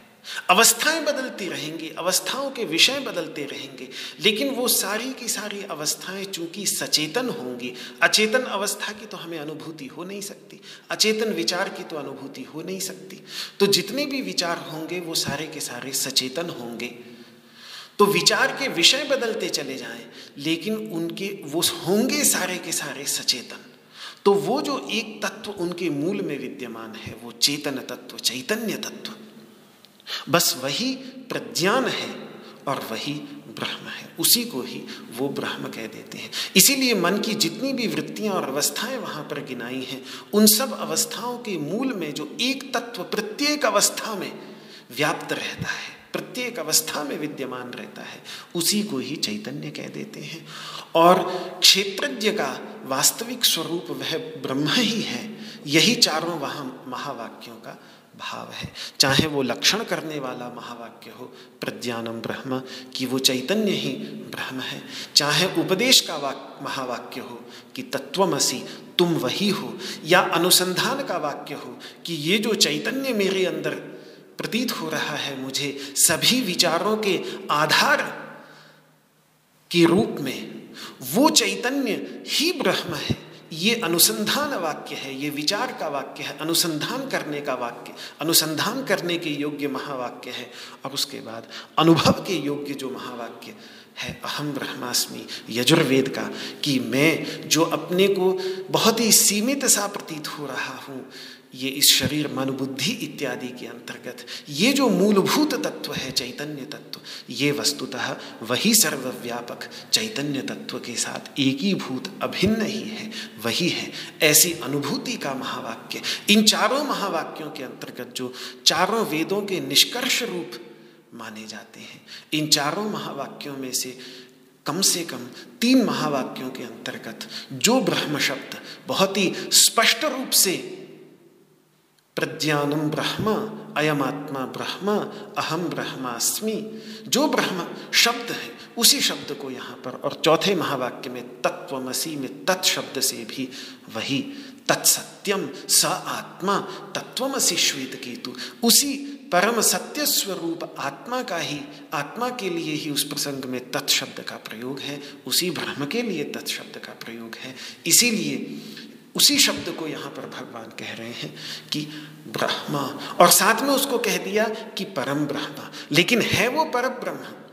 अवस्थाएँ बदलती रहेंगी, अवस्थाओं के विषय बदलते रहेंगे, लेकिन वो सारी की सारी अवस्थाएँ चूँकि सचेतन होंगी, अचेतन अवस्था की तो हमें अनुभूति हो नहीं सकती, अचेतन विचार की तो अनुभूति हो नहीं सकती। तो जितने भी विचार होंगे, वो सारे के सारे सचेतन होंगे। तो विचार के विषय बदलते चले जाएँ, लेकिन उनके, वो होंगे सारे के सारे सचेतन। तो वो जो एक तत्व उनके मूल में विद्यमान है, वो चेतन तत्व, चैतन्य तत्व। बस वही प्रज्ञान है और वही ब्रह्म है। उसी को ही वो ब्रह्म कह देते हैं। इसीलिए मन की जितनी भी वृत्तियाँ और अवस्थाएँ वहाँ पर गिनाई हैं, उन सब अवस्थाओं के मूल में जो एक तत्व प्रत्येक अवस्था में व्याप्त रहता है, प्रत्येक अवस्था में विद्यमान रहता है, उसी को ही चैतन्य कह देते हैं। और क्षेत्रज्ञ का वास्तविक स्वरूप वह ब्रह्म ही है, यही चारों वहाँ महावाक्यों का भाव है। चाहे वो लक्षण करने वाला महावाक्य हो, प्रज्ञानम ब्रह्म, कि वो चैतन्य ही ब्रह्म है। चाहे उपदेश का वाक, महावाक्य हो, कि तत्वमसी तुम वही हो, या अनुसंधान का वाक्य हो, कि ये जो चैतन्य मेरे अंदर प्रतीत हो रहा है मुझे, सभी विचारों के आधार के रूप में, वो चैतन्य ही ब्रह्म है। ये अनुसंधान वाक्य है, ये विचार का वाक्य है, अनुसंधान करने का वाक्य, अनुसंधान करने के योग्य महावाक्य है। और उसके बाद अनुभव के योग्य जो महावाक्य है, अहम ब्रह्मास्मि यजुर्वेद का, कि मैं जो अपने को बहुत ही सीमित सा प्रतीत हो रहा हूँ ये इस शरीर मन बुद्धि इत्यादि के अंतर्गत, ये जो मूलभूत तत्व है चैतन्य तत्व, ये वस्तुतः वही सर्वव्यापक चैतन्य तत्व के साथ एकीभूत, अभिन्न ही है, वही है। ऐसी अनुभूति का महावाक्य, इन चारों महावाक्यों के अंतर्गत जो चारों वेदों के निष्कर्ष रूप माने जाते हैं, इन चारों महावाक्यों में से कम से कम तीन महावाक्यों के अंतर्गत, जो ब्रह्म शब्द बहुत ही स्पष्ट रूप से प्रज्ञानम ब्रह्म, अयमात्मा ब्रह्म अहम ब्रह्मास्मि। जो ब्रह्म शब्द है, उसी शब्द को यहाँ पर, और चौथे महावाक्य में तत्वमसी में तत्शब्द से भी वही तत्सत्यम स आत्मा तत्वमसी श्वेत केतु। उसी परम सत्य स्वरूप आत्मा का ही, आत्मा के लिए ही उस प्रसंग में तत्शब्द का प्रयोग है, उसी ब्रह्म के लिए तत्शब्द का प्रयोग है। इसीलिए उसी शब्द को यहाँ पर भगवान कह रहे हैं कि ब्रह्मा। और साथ में उसको कह दिया कि परम ब्रह्मा। लेकिन है वो पर ब्रह्म।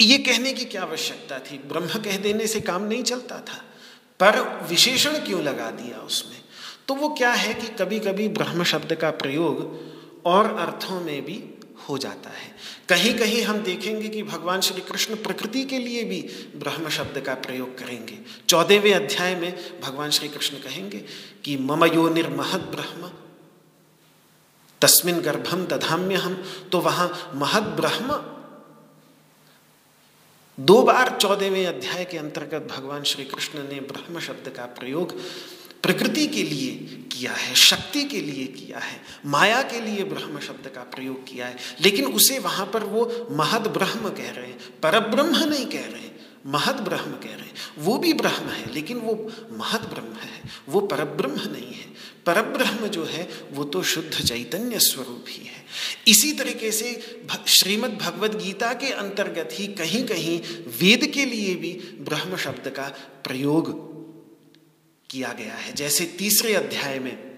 ये कहने की क्या आवश्यकता थी? ब्रह्म कह देने से काम नहीं चलता था। पर विशेषण क्यों लगा दिया उसमें? तो वो क्या है कि कभी कभी ब्रह्म शब्द का प्रयोग और अर्थों में भी हो जाता है। कहीं कहीं हम देखेंगे कि भगवान श्री कृष्ण प्रकृति के लिए भी ब्रह्म शब्द का प्रयोग करेंगे। चौदहवें अध्याय में भगवान श्री कृष्ण कहेंगे कि मम यो निर्महद ब्रह्म, तस्मिन गर्भम दधाम्य हम तो वहाँ महद ब्रह्म। दो बार चौदहवें अध्याय के अंतर्गत भगवान श्री कृष्ण ने ब्रह्म शब्द का प्रयोग प्रकृति के लिए किया है, शक्ति के लिए किया है, माया के लिए ब्रह्म शब्द का प्रयोग किया है, लेकिन उसे वहाँ पर वो महद ब्रह्म कह रहे हैं पर ब्रह्म नहीं कह रहे महद ब्रह्म कह रहे हैं। वो भी ब्रह्म है, लेकिन वो महद ब्रह्म है, वो परब्रह्म नहीं है। परब्रह्म जो है, वो तो शुद्ध चैतन्य स्वरूप ही है। इसी तरीके से श्रीमद् भगवद गीता के अंतर्गत ही कहीं कहीं वेद के लिए भी ब्रह्म शब्द का प्रयोग किया गया है। जैसे तीसरे अध्याय में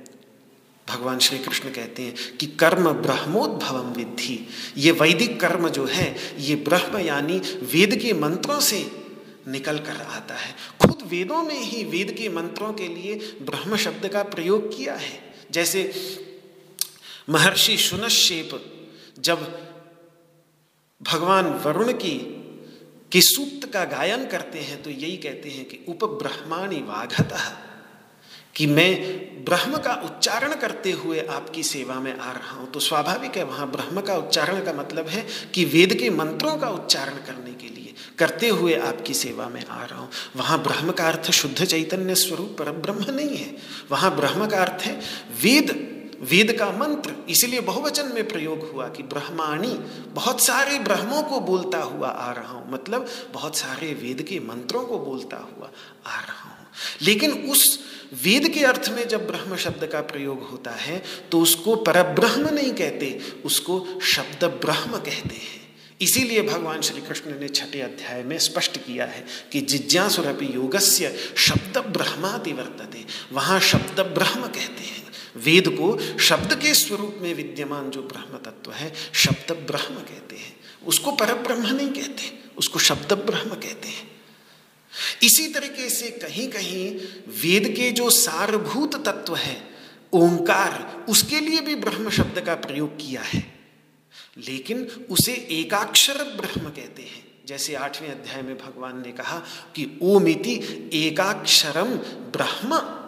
भगवान श्री कृष्ण कहते हैं कि कर्म ब्रह्मोद्भवम विद्धि। ये वैदिक कर्म जो है, ये ब्रह्म यानी वेद के मंत्रों से निकल कर आता है। खुद वेदों में ही वेद के मंत्रों के लिए ब्रह्म शब्द का प्रयोग किया है। जैसे महर्षि सुनशेप जब भगवान वरुण की, कि सूक्त का गायन करते हैं तो यही कहते हैं कि उपब्रह्माणी वाघत। कि मैं ब्रह्म का उच्चारण करते हुए आपकी सेवा में आ रहा हूँ। तो स्वाभाविक है, वहाँ ब्रह्म का उच्चारण का मतलब है कि वेद के मंत्रों का उच्चारण करने के लिए, करते हुए आपकी सेवा में आ रहा हूँ। वहाँ ब्रह्म का अर्थ शुद्ध चैतन्य स्वरूप पर ब्रह्म नहीं है। वहाँ ब्रह्म का अर्थ है वेद वेद का मंत्र। इसलिए बहुवचन में प्रयोग हुआ कि ब्रह्माणी, बहुत सारे ब्रह्मों को बोलता हुआ आ रहा हूँ। मतलब बहुत सारे वेद के मंत्रों को बोलता हुआ आ रहा हूँ। लेकिन उस वेद के अर्थ में जब ब्रह्म शब्द का प्रयोग होता है तो उसको परब्रह्म नहीं कहते, उसको शब्द ब्रह्म कहते हैं। इसीलिए भगवान श्री कृष्ण ने छठे अध्याय में स्पष्ट किया है कि जिज्ञासुरपि योगस्य शब्द ब्रह्माति वर्तते, वहाँ शब्द ब्रह्म कहते हैं। वेद को शब्द के स्वरूप में विद्यमान जो ब्रह्म तत्व है, शब्द ब्रह्म कहते हैं। उसको परब्रह्म नहीं कहते, उसको शब्द ब्रह्म कहते हैं। इसी तरीके से कहीं कहीं वेद के जो सारभूत तत्व है, ओंकार, उसके लिए भी ब्रह्म शब्द का प्रयोग किया है। लेकिन उसे एकाक्षर ब्रह्म कहते हैं। जैसे आठवें अध्याय में भगवान ने कहा कि ओमिति एकाक्षरम ब्रह्म।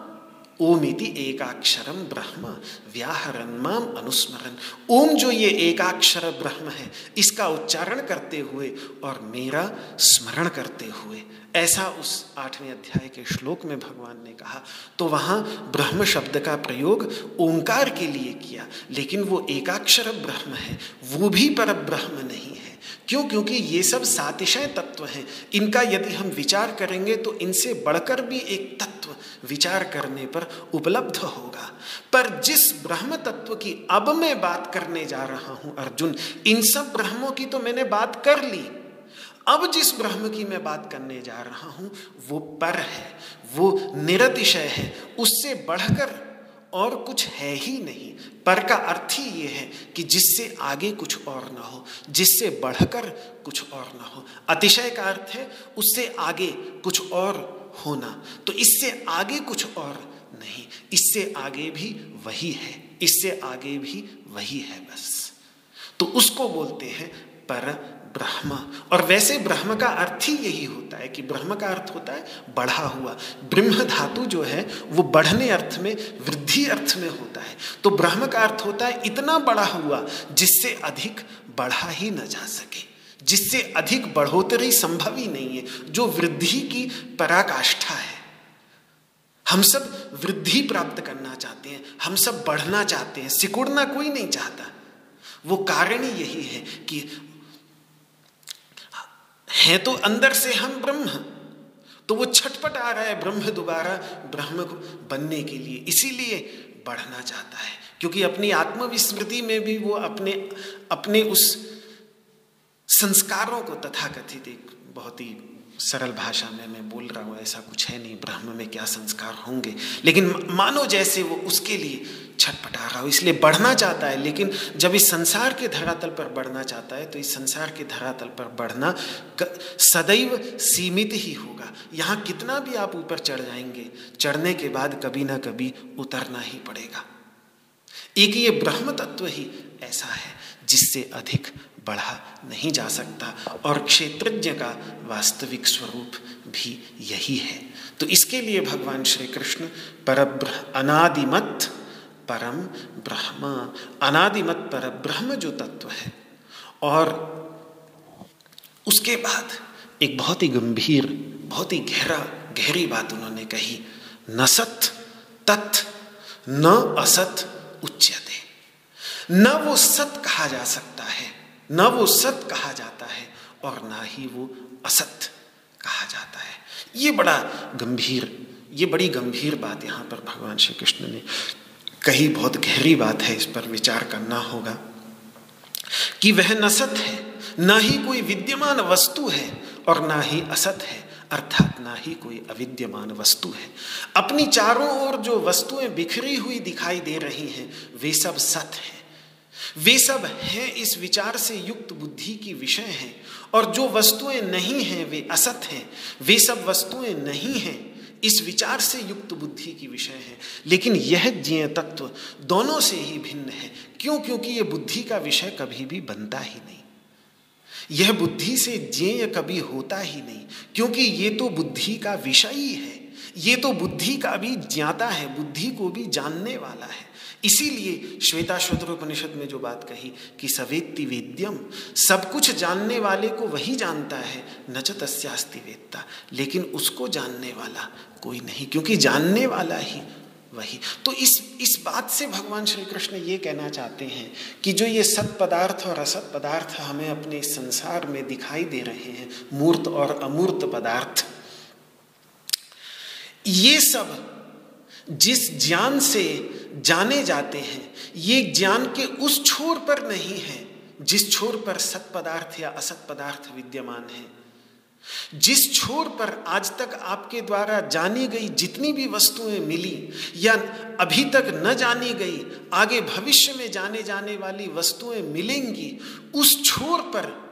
ओमिति एकाक्षरम ब्रह्म व्याहरण माम अनुस्मरण ओम जो ये एकाक्षर ब्रह्म है, इसका उच्चारण करते हुए और मेरा स्मरण करते हुए। ऐसा उस आठवें अध्याय के श्लोक में भगवान ने कहा तो वहाँ ब्रह्म शब्द का प्रयोग ओंकार के लिए किया, लेकिन वो एकाक्षर ब्रह्म है, वो भी पर ब्रह्म नहीं है। क्यों? क्योंकि ये सब सातिशय तत्व हैं। इनका यदि हम विचार करेंगे तो इनसे बढ़कर भी एक तत्व विचार करने पर उपलब्ध होगा। पर जिस ब्रह्म तत्व की अब मैं बात करने जा रहा हूँ, अर्जुन, इन सब ब्रह्मों की तो मैंने बात कर ली। अब जिस ब्रह्म की मैं बात करने जा रहा हूँ, वो पर है, वो निरतिशय है। उससे बढ़कर और कुछ है ही नहीं। पर का अर्थ ही ये है कि जिससे आगे कुछ और ना हो, जिससे बढ़कर कुछ और ना हो। अतिशय का अर्थ है उससे आगे कुछ और होना। तो इससे आगे कुछ और नहीं, इससे आगे भी वही है, इससे आगे भी वही है बस। तो उसको बोलते हैं पर ब्रह्म। और वैसे ब्रह्म का अर्थ ही यही होता है कि ब्रह्म का अर्थ होता है बढ़ा हुआ। ब्रह्म धातु जो है, वो बढ़ने अर्थ में, वृद्धि अर्थ में होता है। तो ब्रह्म का अर्थ होता है इतना बड़ा हुआ जिससे अधिक बढ़ा ही न जा सके। जिससे अधिक बढ़ोतरी संभव ही नहीं है। जो वृद्धि की पराकाष्ठा है। हम सब वृद्धि प्राप्त करना चाहते हैं। हम सब बढ़ना चाहते हैं। सिकुड़ना कोई नहीं चाहता। वो कारण ही यही है कि है तो अंदर से हम ब्रह्म। तो वो छटपट आ रहा है ब्रह्म दोबारा ब्रह्म को बनने के लिए। इसीलिए बढ़ना चाहता है, क्योंकि अपनी आत्मविस्मृति में भी वो अपने अपने उस संस्कारों को तथाकथित एक बहुत ही सरल भाषा में मैं बोल रहा हूँ, ऐसा कुछ है नहीं, ब्रह्म में क्या संस्कार होंगे? लेकिन मानो जैसे वो उसके लिए छटपटा रहा हो, इसलिए बढ़ना चाहता है, लेकिन जब इस संसार के धरातल पर बढ़ना चाहता है तो इस संसार के धरातल पर बढ़ना सदैव सीमित ही होगा। यहाँ कितना भी आप ऊपर चढ़ जाएँगे, चढ़ने के बाद कभी ना कभी उतरना ही पड़ेगा। एक ये ब्रह्म तत्व ही ऐसा है, जिससे अधिक बढ़ा नहीं जा सकता। और क्षेत्रज्ञ का वास्तविक स्वरूप भी यही है। तो इसके लिए भगवान श्री कृष्ण पर अनादिमत परम ब्रह्म। अनादिमत पर ब्रह्म जो तत्व है। और उसके बाद एक बहुत ही गंभीर, बहुत ही गहरा, गहरी बात उन्होंने कही, न सत तत्, न असत उच्यते। न वो सत कहा जा सकता है। न वो सत कहा जाता है और ना ही वो असत कहा जाता है। ये बड़ा गंभीर, ये बड़ी गंभीर बात यहाँ पर भगवान श्री कृष्ण ने कही, बहुत गहरी बात है, इस पर विचार करना होगा कि वह न सत है, न ही कोई विद्यमान वस्तु है और ना ही असत है, अर्थात ना ही कोई अविद्यमान वस्तु है। अपनी चारों ओर जो वस्तुएँ बिखरी हुई दिखाई दे रही हैं, वे सब सत हैं। वे सब हैं इस विचार से युक्त बुद्धि की विषय हैं, और जो वस्तुएँ नहीं हैं, वे असत हैं। वे सब वस्तुएँ नहीं हैं, इस विचार से युक्त बुद्धि की विषय है। लेकिन यह ज्ञ तत्व दोनों से ही भिन्न है। क्यों? क्योंकि यह बुद्धि का विषय कभी भी बनता ही नहीं। यह बुद्धि से ज्ञेय कभी होता ही नहीं, क्योंकि ये तो बुद्धि का विषय ही है। ये तो बुद्धि का भी ज्ञाता है, बुद्धि को भी जानने वाला है। इसीलिए श्वेताश्वतर उपनिषद में जो बात कही कि सवेत्ति वेद्यम, सब कुछ जानने वाले को वही जानता है, न च तस्यास्ति वेत्ता। लेकिन उसको जानने वाला कोई नहीं, क्योंकि जानने वाला ही वही। तो इस इस बात से भगवान श्री कृष्ण ये कहना चाहते हैं कि जो ये सत पदार्थ और असत पदार्थ हमें अपने संसार में दिखाई दे रहे हैं, मूर्त और अमूर्त पदार्थ, ये सब जिस ज्ञान से जाने जाते हैं। ये ज्ञान के उस छोर पर नहीं है, जिस छोर पर सत पदार्थ या असत पदार्थ विद्यमान है। जिस छोर पर आज तक आपके द्वारा जानी गई जितनी भी वस्तुएँ मिली, या अभी तक न जानी गई, आगे भविष्य में जाने जाने वाली वस्तुएँ मिलेंगी, उस छोर पर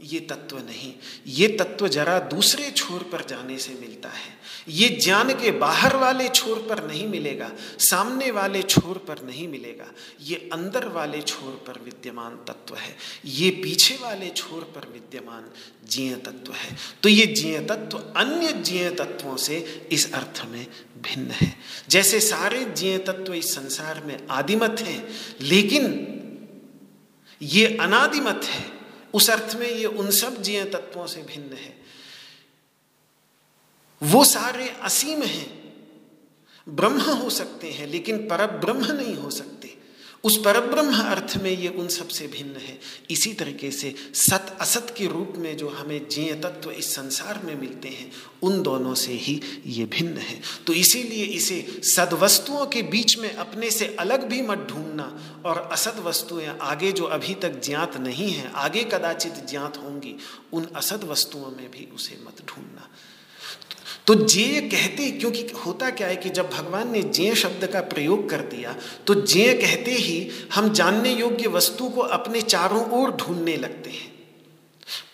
ये तत्व नहीं। ये तत्व जरा दूसरे छोर पर जाने से मिलता है। ये ज्ञान के बाहर वाले छोर पर नहीं मिलेगा, सामने वाले छोर पर नहीं मिलेगा। ये अंदर वाले छोर पर विद्यमान तत्व है। ये पीछे वाले छोर पर विद्यमान जीय तत्व है। तो ये जीय तत्व अन्य जीय तत्वों से इस अर्थ में भिन्न है। जैसे सारे जीय तत्व इस संसार में आदिमत हैं, लेकिन ये अनादिमत है। उस अर्थ में ये उन सब जीव तत्वों से भिन्न है। वो सारे असीम हैं, ब्रह्म हो सकते हैं, लेकिन पर ब्रह्म नहीं हो सकते। उस परब्रह्म अर्थ में ये उन सबसे भिन्न है। इसी तरीके से सत असत के रूप में जो हमें जीय तत्व इस संसार में मिलते हैं, उन दोनों से ही ये भिन्न है। तो इसीलिए इसे सदवस्तुओं के बीच में अपने से अलग भी मत ढूंढना और असद वस्तुएँ आगे जो अभी तक ज्ञात नहीं हैं, आगे कदाचित ज्ञात होंगी, उन असद वस्तुओं में भी उसे मत ढूंढना। तो जे कहते, क्योंकि होता क्या है कि जब भगवान ने जे शब्द का प्रयोग कर दिया तो जे कहते ही हम जानने योग्य वस्तु को अपने चारों ओर ढूँढने लगते हैं।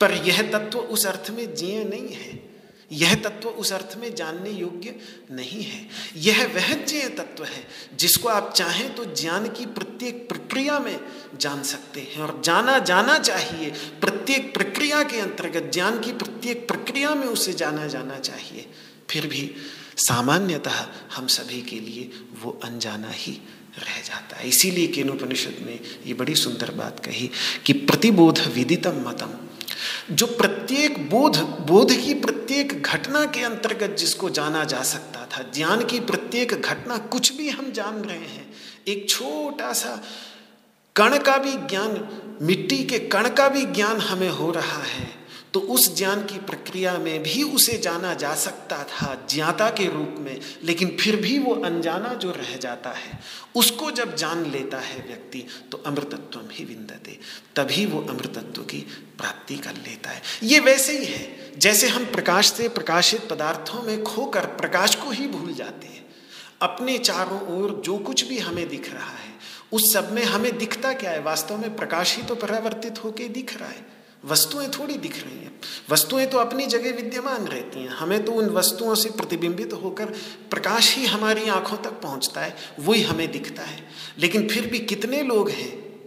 पर यह तत्व उस अर्थ में जे नहीं है। यह तत्व उस अर्थ में जानने योग्य नहीं है। यह वह ज्ञ तत्व है। जिसको आप चाहें तो ज्ञान की प्रत्येक प्रक्रिया में जान सकते हैं और जाना जाना चाहिए। प्रत्येक प्रक्रिया के अंतर्गत, ज्ञान की प्रत्येक प्रक्रिया में उसे जाना जाना चाहिए। फिर भी सामान्यतः हम सभी के लिए वो अनजाना ही रह जाता है। इसीलिए केनोपनिषद ने ये बड़ी सुंदर बात कही कि प्रतिबोध विदितम मतम। जो प्रत्येक बोध बोध की प्रत्येक घटना के अंतर्गत जिसको जाना जा सकता था, ज्ञान की प्रत्येक घटना कुछ भी हम जान रहे हैं, एक छोटा सा कण का भी ज्ञान, मिट्टी के कण का भी ज्ञान हमें हो रहा है। तो उस ज्ञान की प्रक्रिया में भी उसे जाना जा सकता था ज्ञाता के रूप में, लेकिन फिर भी वो अनजाना जो रह जाता है, उसको जब जान लेता है व्यक्ति तो अमृतत्व ही विंदते तभी वो अमृतत्व की प्राप्ति कर लेता है। ये वैसे ही है, जैसे हम प्रकाश से प्रकाशित पदार्थों में खोकर प्रकाश को ही भूल जाते हैं। अपने चारों ओर जो कुछ भी हमें दिख रहा है, उस सब में हमें दिखता क्या है? वास्तव में प्रकाश ही तो परावर्तित होके दिख रहा है। वस्तुएँ थोड़ी दिख रही हैं। वस्तुएँ तो अपनी जगह विद्यमान रहती हैं। हमें तो उन वस्तुओं से प्रतिबिंबित होकर प्रकाश ही हमारी आँखों तक पहुँचता है, वही हमें दिखता है। लेकिन फिर भी कितने लोग हैं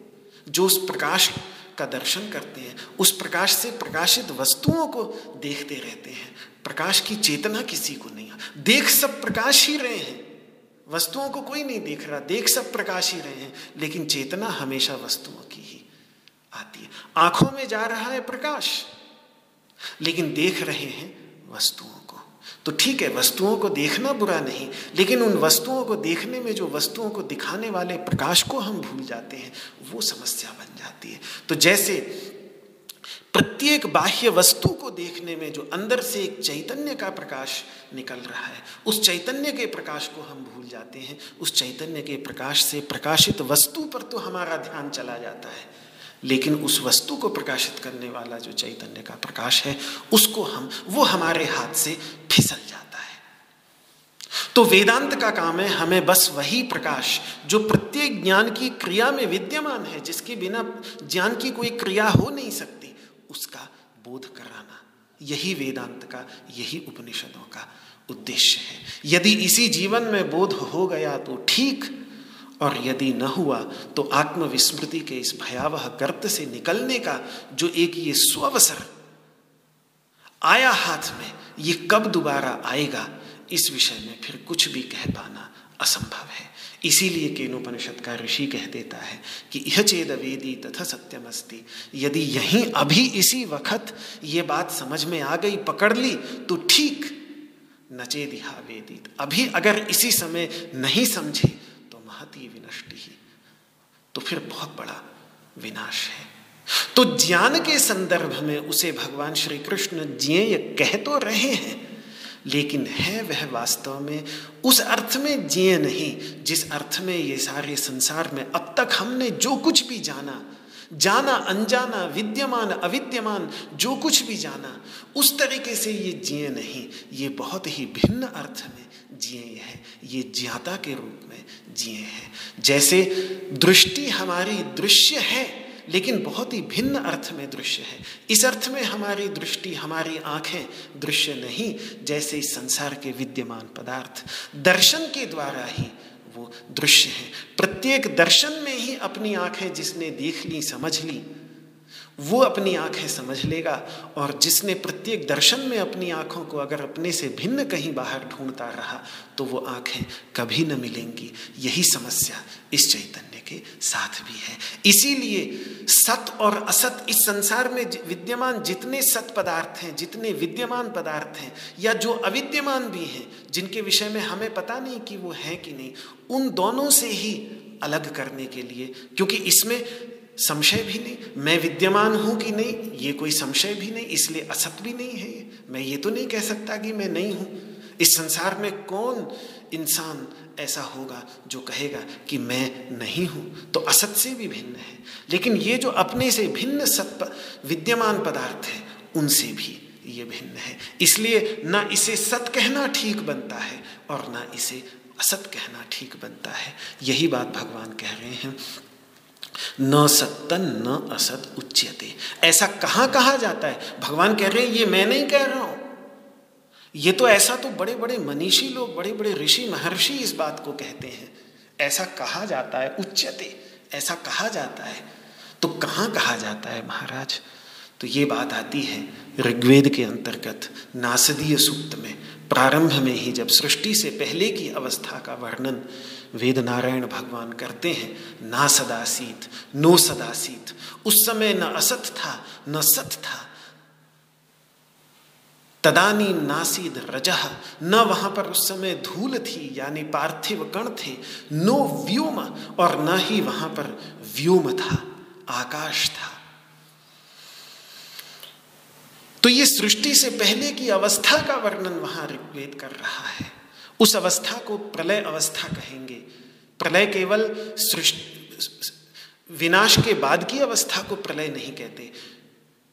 जो उस प्रकाश का दर्शन करते हैं, उस प्रकाश से प्रकाशित वस्तुओं को देखते रहते हैं। प्रकाश की चेतना किसी को नहीं देख सब प्रकाश ही रहे हैं। वस्तुओं को कोई नहीं देख रहा। देख सब प्रकाश ही रहे हैं। लेकिन चेतना हमेशा वस्तुओं की आती है। आँखों में जा रहा है प्रकाश, लेकिन देख रहे हैं वस्तुओं को। तो ठीक है, वस्तुओं को देखना बुरा नहीं, लेकिन उन वस्तुओं को देखने में जो वस्तुओं को दिखाने वाले प्रकाश को हम भूल जाते हैं, वो समस्या बन जाती है। तो जैसे प्रत्येक बाह्य वस्तु को देखने में जो अंदर से एक चैतन्य का प्रकाश निकल रहा है, उस चैतन्य के प्रकाश को हम भूल जाते हैं। उस चैतन्य के प्रकाश से प्रकाशित वस्तु पर तो हमारा ध्यान चला जाता है। लेकिन उस वस्तु को प्रकाशित करने वाला जो चैतन्य का प्रकाश है, उसको हम, वो हमारे हाथ से फिसल जाता है। तो वेदांत का काम है, हमें बस वही प्रकाश, जो प्रत्येक ज्ञान की क्रिया में विद्यमान है, जिसके बिना ज्ञान की कोई क्रिया हो नहीं सकती, उसका बोध कराना। यही वेदांत का, यही उपनिषदों का उद्देश्य है। यदि इसी जीवन में बोध हो गया तो ठीक और यदि न हुआ तो आत्मविस्मृति के इस भयावह गर्त से निकलने का जो एक ये स्वअवसर आया हाथ में, ये कब दोबारा आएगा, इस विषय में फिर कुछ भी कह पाना असंभव है। इसीलिए केनोपनिषद का ऋषि कह देता है कि यह चेद वेदी तथा सत्यम अस्ति यदि यहीं अभी इसी वक्त ये बात समझ में आ गई, पकड़ ली तो ठीक। नचेदिहा वेदित अभी अगर इसी समय नहीं समझे महती विनष्टि ही। तो फिर बहुत बड़ा विनाश है। तो ज्ञान के संदर्भ में उसे भगवान श्री कृष्ण ज्ञेय कह तो रहे हैं, लेकिन है वह वास्तव में उस अर्थ में जिये नहीं, जिस अर्थ में ये सारे संसार में अब तक हमने जो कुछ भी जाना जाना अनजाना, विद्यमान, अविद्यमान, जो कुछ भी जाना, उस तरीके से ये जिये नहीं, ये बहुत ही भिन्न अर्थ में जिए है, ये ज्ञाता के रूप में जिए हैं। जैसे दृष्टि हमारी दृश्य है, लेकिन बहुत ही भिन्न अर्थ में दृश्य है। इस अर्थ में हमारी दृष्टि, हमारी आँखें दृश्य नहीं, जैसे इस संसार के विद्यमान पदार्थ। दर्शन के द्वारा ही वो दृश्य है। प्रत्येक दर्शन में ही अपनी आँखें जिसने देख ली, समझ ली वो अपनी आँखें समझ लेगा और जिसने प्रत्येक दर्शन में अपनी आँखों को अगर अपने से भिन्न कहीं बाहर ढूंढता रहा तो वो आँखें कभी न मिलेंगी। यही समस्या इस चैतन्य के साथ भी है। इसीलिए सत और असत इस संसार में विद्यमान जितने सत पदार्थ हैं, जितने विद्यमान पदार्थ हैं, या जो अविद्यमान भी हैं, जिनके विषय में हमें पता नहीं कि वो हैं कि नहीं, उन दोनों से ही अलग करने के लिए, क्योंकि इसमें संशय भी नहीं, मैं विद्यमान हूँ कि नहीं, ये कोई संशय भी नहीं, इसलिए असत भी नहीं है मैं ये तो नहीं कह सकता कि मैं नहीं हूँ। इस संसार में कौन इंसान ऐसा होगा जो कहेगा कि मैं नहीं हूँ? तो असत से भी भिन्न है। लेकिन ये जो अपने से भिन्न सत विद्यमान पदार्थ है, उनसे भी ये भिन्न है। इसलिए ना इसे सत कहना ठीक बनता है और ना इसे असत कहना ठीक बनता है। यही बात भगवान कह रहे हैं। न सत्तन, न असत उच्यते। ऐसा कहाँ कहा जाता है? भगवान कह रहे हैं, ये मैं नहीं कह रहा हूँ। ये तो ऐसा तो बड़े बड़े मनीषी लोग बड़े बड़े ऋषि, महर्षि इस बात को कहते हैं। ऐसा कहा जाता है उच्चते ऐसा कहा जाता है। तो कहाँ कहा जाता है, महाराज? तो ये बात आती है ऋग्वेद के अंतर्गत, नासदीय सूक्त में। प्रारंभ में ही जब सृष्टि से पहले की अवस्था का वर्णन वेद नारायण भगवान करते हैं, ना सदासीत, नो सदासीत, उस समय न असत था, न सत था। तदानी नासीद रजह न वहाँ पर उस समय धूल थी, यानी पार्थिव कण थे, नो व्योम, और न ही वहाँ पर व्योम था, आकाश था। तो ये सृष्टि से पहले की अवस्था का वर्णन वहाँ ऋग्वेद कर रहा है। उस अवस्था को प्रलय अवस्था कहेंगे। प्रलय केवल विनाश के बाद की अवस्था को प्रलय नहीं कहते।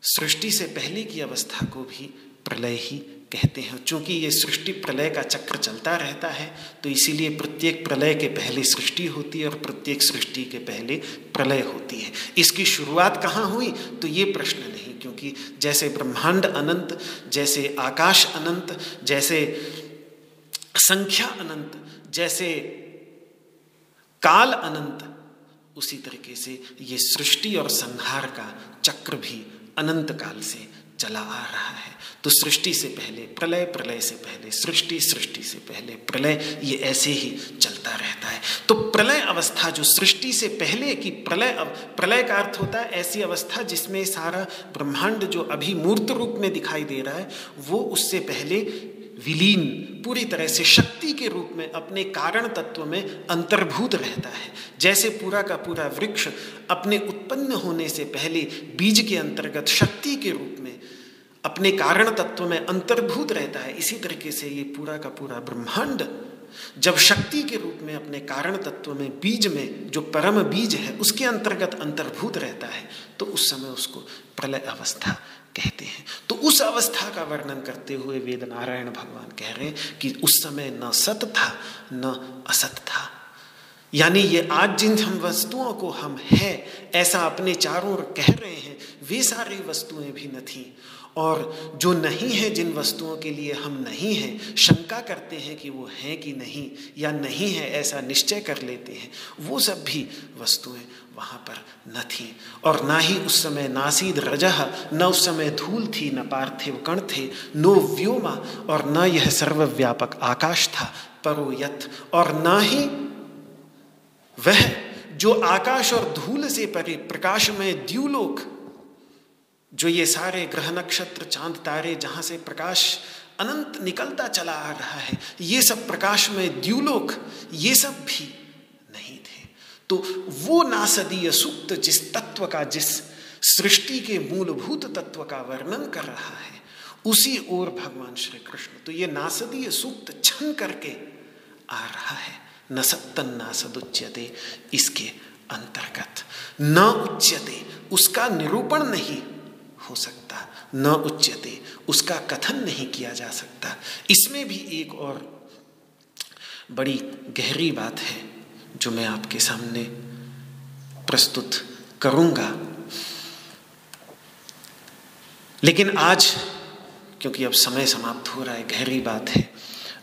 सृष्टि से पहले की अवस्था को भी प्रलय ही कहते हैं क्योंकि ये सृष्टि प्रलय का चक्र चलता रहता है तो इसीलिए प्रत्येक प्रलय के पहले सृष्टि होती है और प्रत्येक सृष्टि के पहले प्रलय होती है। इसकी शुरुआत कहाँ हुई? तो ये प्रश्न नहीं, क्योंकि जैसे ब्रह्मांड अनंत, जैसे आकाश अनंत, जैसे संख्या अनंत, जैसे काल अनंत, उसी तरीके से ये सृष्टि और संहार का चक्र भी अनंत काल से चला आ रहा है। तो सृष्टि से पहले, प्रलय प्रलय से पहले, सृष्टि सृष्टि से पहले, प्रलय, ये ऐसे ही चलता रहता है। तो प्रलय अवस्था जो सृष्टि से पहले की प्रलय प्रलय का अर्थ होता है ऐसी अवस्था जिसमें सारा ब्रह्मांड जो अभी मूर्त रूप में दिखाई दे रहा है, वो उससे पहले विलीन, पूरी तरह से शक्ति के रूप में, अपने कारण तत्व में अंतर्भूत रहता है। जैसे पूरा का पूरा वृक्ष अपने उत्पन्न होने से पहले बीज के अंतर्गत शक्ति के रूप में अपने कारण तत्व में अंतर्भूत रहता है। इसी तरीके से ये पूरा का पूरा ब्रह्मांड जब शक्ति के रूप में, अपने कारण तत्व में, बीज में, जो परम बीज है, उसके अंतर्गत अंतर्भूत रहता है तो उस समय उसको प्रलय अवस्था कहते हैं। तो उस अवस्था का वर्णन करते हुए वेद नारायण भगवान कह रहे हैं कि उस समय न सत था, न असत था। यानी ये आज जिन हम वस्तुओं को हम है, ऐसा अपने चारों कह रहे हैं, वे सारी वस्तुएँ भी न थी। और जो नहीं है जिन वस्तुओं के लिए हम नहीं हैं, शंका करते हैं कि वो हैं कि नहीं या नहीं है, ऐसा निश्चय कर लेते हैं। वो सब भी वस्तुएँ वहाँ पर न थी। और ना ही उस समय नासीद रजह, न उस समय धूल थी, न पार्थिव कण थे, नो व्योमा और न यह सर्वव्यापक आकाश था परो यथ और ना ही वह जो आकाश और धूल से परे प्रकाश में द्यूलोक जो ये सारे ग्रह नक्षत्र, चाँद, तारे जहाँ से प्रकाश अनंत निकलता चला आ रहा है, ये सब प्रकाश में द्यूलोक, ये सब भी नहीं थे। तो वो नासदीय सूक्त जिस तत्व का, जिस सृष्टि के मूलभूत तत्व का वर्णन कर रहा है, उसी ओर भगवान श्री कृष्ण तो ये नासदीय सूक्त छन करके आ रहा है। न सत्तन नासदुच्यते इसके अंतर्गत न उच्यते, उसका निरूपण नहीं हो सकता, न उच्यते, उसका कथन नहीं किया जा सकता। इसमें भी एक और बड़ी गहरी बात है, जो मैं आपके सामने प्रस्तुत करूँगा। लेकिन आज, क्योंकि अब समय समाप्त हो रहा है, गहरी बात है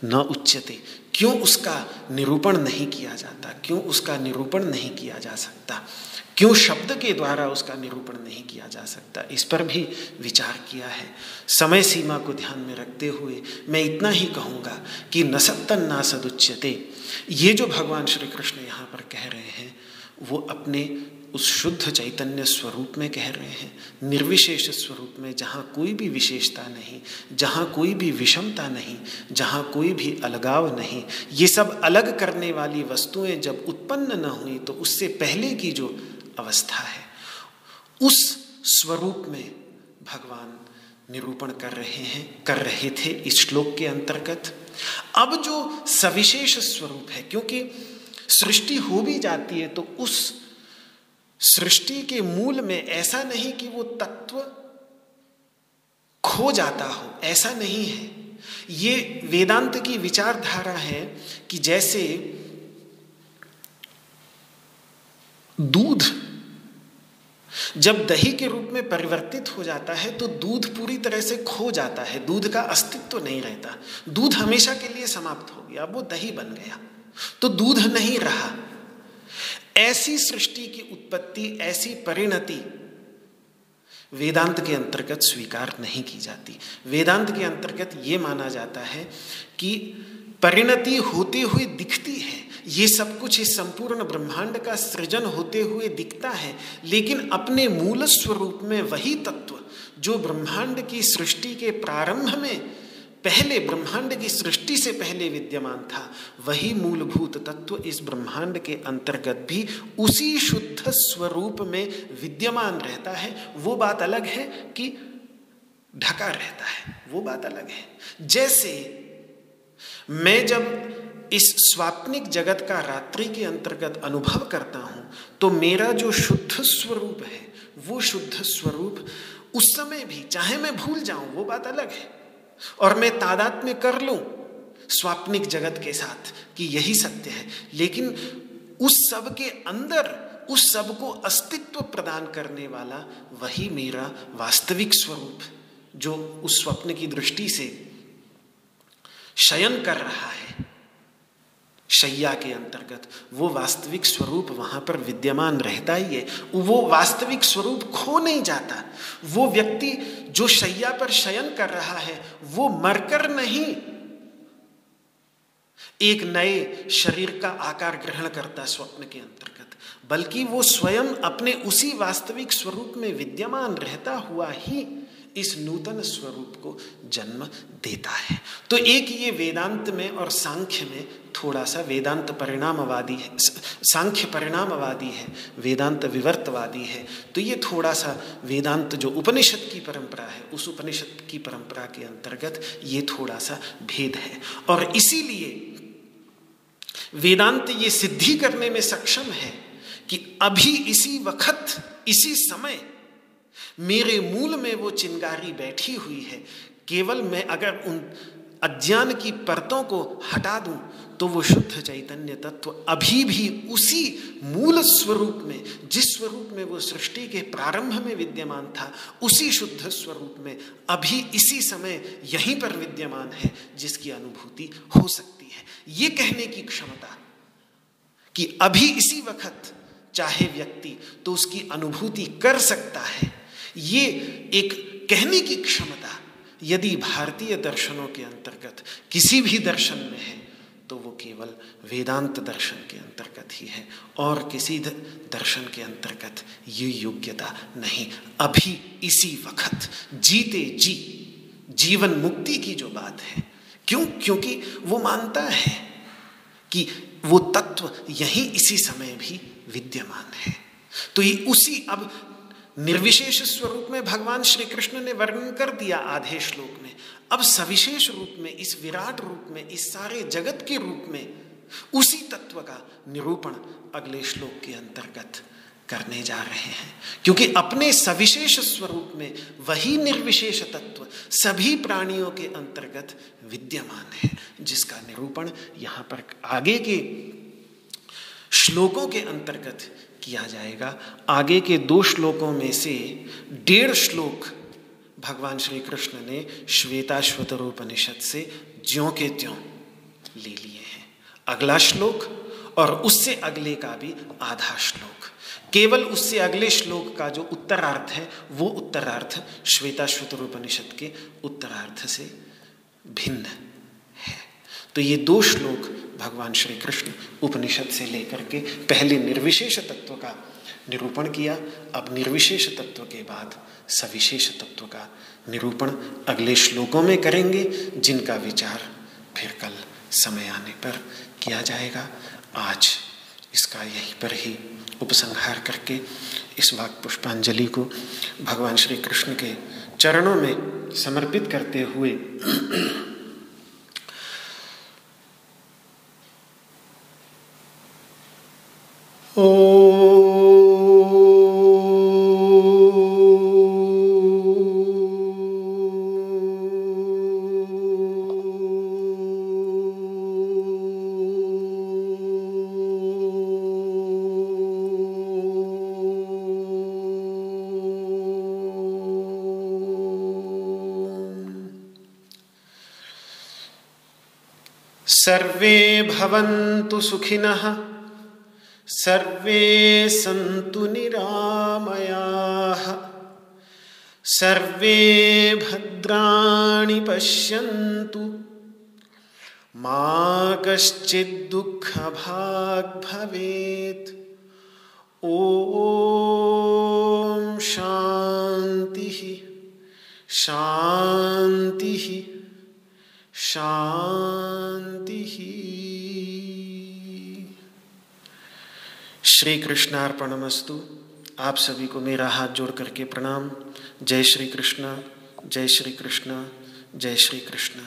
न उच्चते क्यों उसका निरूपण नहीं किया जाता? क्यों उसका निरूपण नहीं किया जा सकता? क्यों शब्द के द्वारा उसका निरूपण नहीं किया जा सकता? इस पर भी विचार किया है। समय सीमा को ध्यान में रखते हुए मैं इतना ही कहूँगा कि न सत्तन ना सदुच्यते। ये जो भगवान श्री कृष्ण यहाँ पर कह रहे हैं, वो अपने उस शुद्ध चैतन्य स्वरूप में कह रहे हैं, निर्विशेष स्वरूप में, जहाँ कोई भी विशेषता नहीं, जहाँ कोई भी विषमता नहीं, जहाँ कोई भी अलगाव नहीं। ये सब अलग करने वाली वस्तुएँ जब उत्पन्न न हुई तो उससे पहले की जो अवस्था है, उस स्वरूप में भगवान निरूपण कर रहे हैं, कर रहे थे इस श्लोक के अंतर्गत। अब जो सविशेष स्वरूप है, क्योंकि सृष्टि हो भी जाती है तो उस सृष्टि के मूल में ऐसा नहीं कि वो तत्व खो जाता हो, ऐसा नहीं है। ये वेदांत की विचारधारा है कि जैसे दूध, जब दही के रूप में परिवर्तित हो जाता है तो दूध पूरी तरह से खो जाता है, दूध का अस्तित्व नहीं रहता। दूध हमेशा के लिए समाप्त हो गया वो दही बन गया। तो दूध नहीं रहा। ऐसी सृष्टि की उत्पत्ति, ऐसी परिणति वेदांत के अंतर्गत स्वीकार नहीं की जाती। वेदांत के अंतर्गत ये माना जाता है कि परिणति होते हुए दिखती है। ये सब कुछ इस संपूर्ण ब्रह्मांड का सृजन होते हुए दिखता है, लेकिन अपने मूल स्वरूप में वही तत्व जो ब्रह्मांड की सृष्टि के प्रारंभ में पहले ब्रह्मांड की सृष्टि से पहले विद्यमान था, वही मूलभूत तत्व इस ब्रह्मांड के अंतर्गत भी उसी शुद्ध स्वरूप में विद्यमान रहता है। वो बात अलग है कि ढका रहता है। वो बात अलग है। जैसे मैं जब इस स्वाप्निक जगत का रात्रि के अंतर्गत अनुभव करता हूँ तो मेरा जो शुद्ध स्वरूप है, वो शुद्ध स्वरूप उस समय भी, चाहे मैं भूल जाऊँ, वो बात अलग है। और मैं तादाद में कर लूँ स्वाप्निक जगत के साथ कि यही सत्य है। लेकिन उस सब के अंदर, उस सबको अस्तित्व प्रदान करने वाला वही मेरा वास्तविक स्वरूप, जो उस स्वप्न की दृष्टि से शयन कर रहा है। शैया के अंतर्गत। वो वास्तविक स्वरूप वहाँ पर विद्यमान रहता ही है। वो वास्तविक स्वरूप खो नहीं जाता। वो व्यक्ति जो शैया पर शयन कर रहा है, वो मरकर नहीं। एक नए शरीर का आकार ग्रहण करता स्वप्न के अंतर्गत। बल्कि वो स्वयं अपने उसी वास्तविक स्वरूप में विद्यमान रहता हुआ ही इस नूतन स्वरूप को जन्म देता है। तो एक ये वेदांत में और सांख्य में थोड़ा सा वेदांत परिणामवादी है सांख्य परिणामवादी है, वेदांत विवर्तवादी है। तो ये थोड़ा सा वेदांत जो उपनिषद की परंपरा है, उस उपनिषद की परंपरा के अंतर्गत ये थोड़ा सा भेद है। और इसीलिए वेदांत ये सिद्धि करने में सक्षम है कि अभी इसी वक्त, इसी समय मेरे मूल में वो चिंगारी बैठी हुई है। केवल मैं अगर उन अज्ञान की परतों को हटा दूँ तो वो शुद्ध चैतन्य तत्व अभी भी उसी मूल स्वरूप में, जिस स्वरूप में वो सृष्टि के प्रारंभ में विद्यमान था, उसी शुद्ध स्वरूप में अभी इसी समय यहीं पर विद्यमान है, जिसकी अनुभूति हो सकती है। ये कहने की क्षमता कि अभी इसी वक्त चाहे व्यक्ति तो उसकी अनुभूति कर सकता है। ये एक कहने की क्षमता, यदि भारतीय दर्शनों के अंतर्गत किसी भी दर्शन में है तो वो केवल वेदांत दर्शन के अंतर्गत ही है और किसी दर्शन के अंतर्गत ये योग्यता नहीं। अभी इसी वक्त जीते जी, जीवन मुक्ति की जो बात है, क्यों? क्योंकि वो मानता है कि वो तत्व यही इसी समय भी विद्यमान है। तो ये उसी अब निर्विशेष स्वरूप में भगवान श्री कृष्ण ने वर्णन कर दिया आधे श्लोक में। अब सविशेष रूप में, इस विराट रूप में, इस सारे जगत के रूप में, उसी तत्व का निरूपण अगले श्लोक के अंतर्गत करने जा रहे हैं। क्योंकि अपने सविशेष स्वरूप में वही निर्विशेष तत्व सभी प्राणियों के अंतर्गत विद्यमान है, जिसका निरूपण यहाँ पर आगे के श्लोकों के अंतर्गत किया जाएगा। आगे के दो श्लोकों में से डेढ़ श्लोक भगवान श्री कृष्ण ने श्वेताश्वतरोपनिषद से ज्यों के त्यों ले लिए हैं। अगला श्लोक और उससे अगले का भी आधा श्लोक। केवल उससे अगले श्लोक का जो उत्तरार्थ है, वो उत्तरार्थ श्वेताश्वतरोपनिषद के उत्तरार्थ से भिन्न है। तो ये दो श्लोक भगवान श्री कृष्ण उपनिषद से लेकर के पहले निर्विशेष तत्व का निरूपण किया, अब निर्विशेष तत्व के बाद सविशेष तत्व का निरूपण अगले श्लोकों में करेंगे, जिनका विचार फिर कल समय आने पर किया जाएगा। आज इसका यहीं पर ही उपसंहार करके इस वाक पुष्पांजलि को भगवान श्री कृष्ण के चरणों में समर्पित करते हुए सर्वे भवन्तु सुखिनः सर्वे सन्तु निरामयाः। सर्वे भद्राणि पश्यन्तु। मा कश्चिद्दुःखभाग् भवेत्। ॐ शान्तिः। शान्तिः। शांति श्री कृष्णार्पणमस्तु आप सभी को मेरा हाथ जोड़ करके प्रणाम। जय श्री कृष्ण जय श्री कृष्ण जय श्री कृष्ण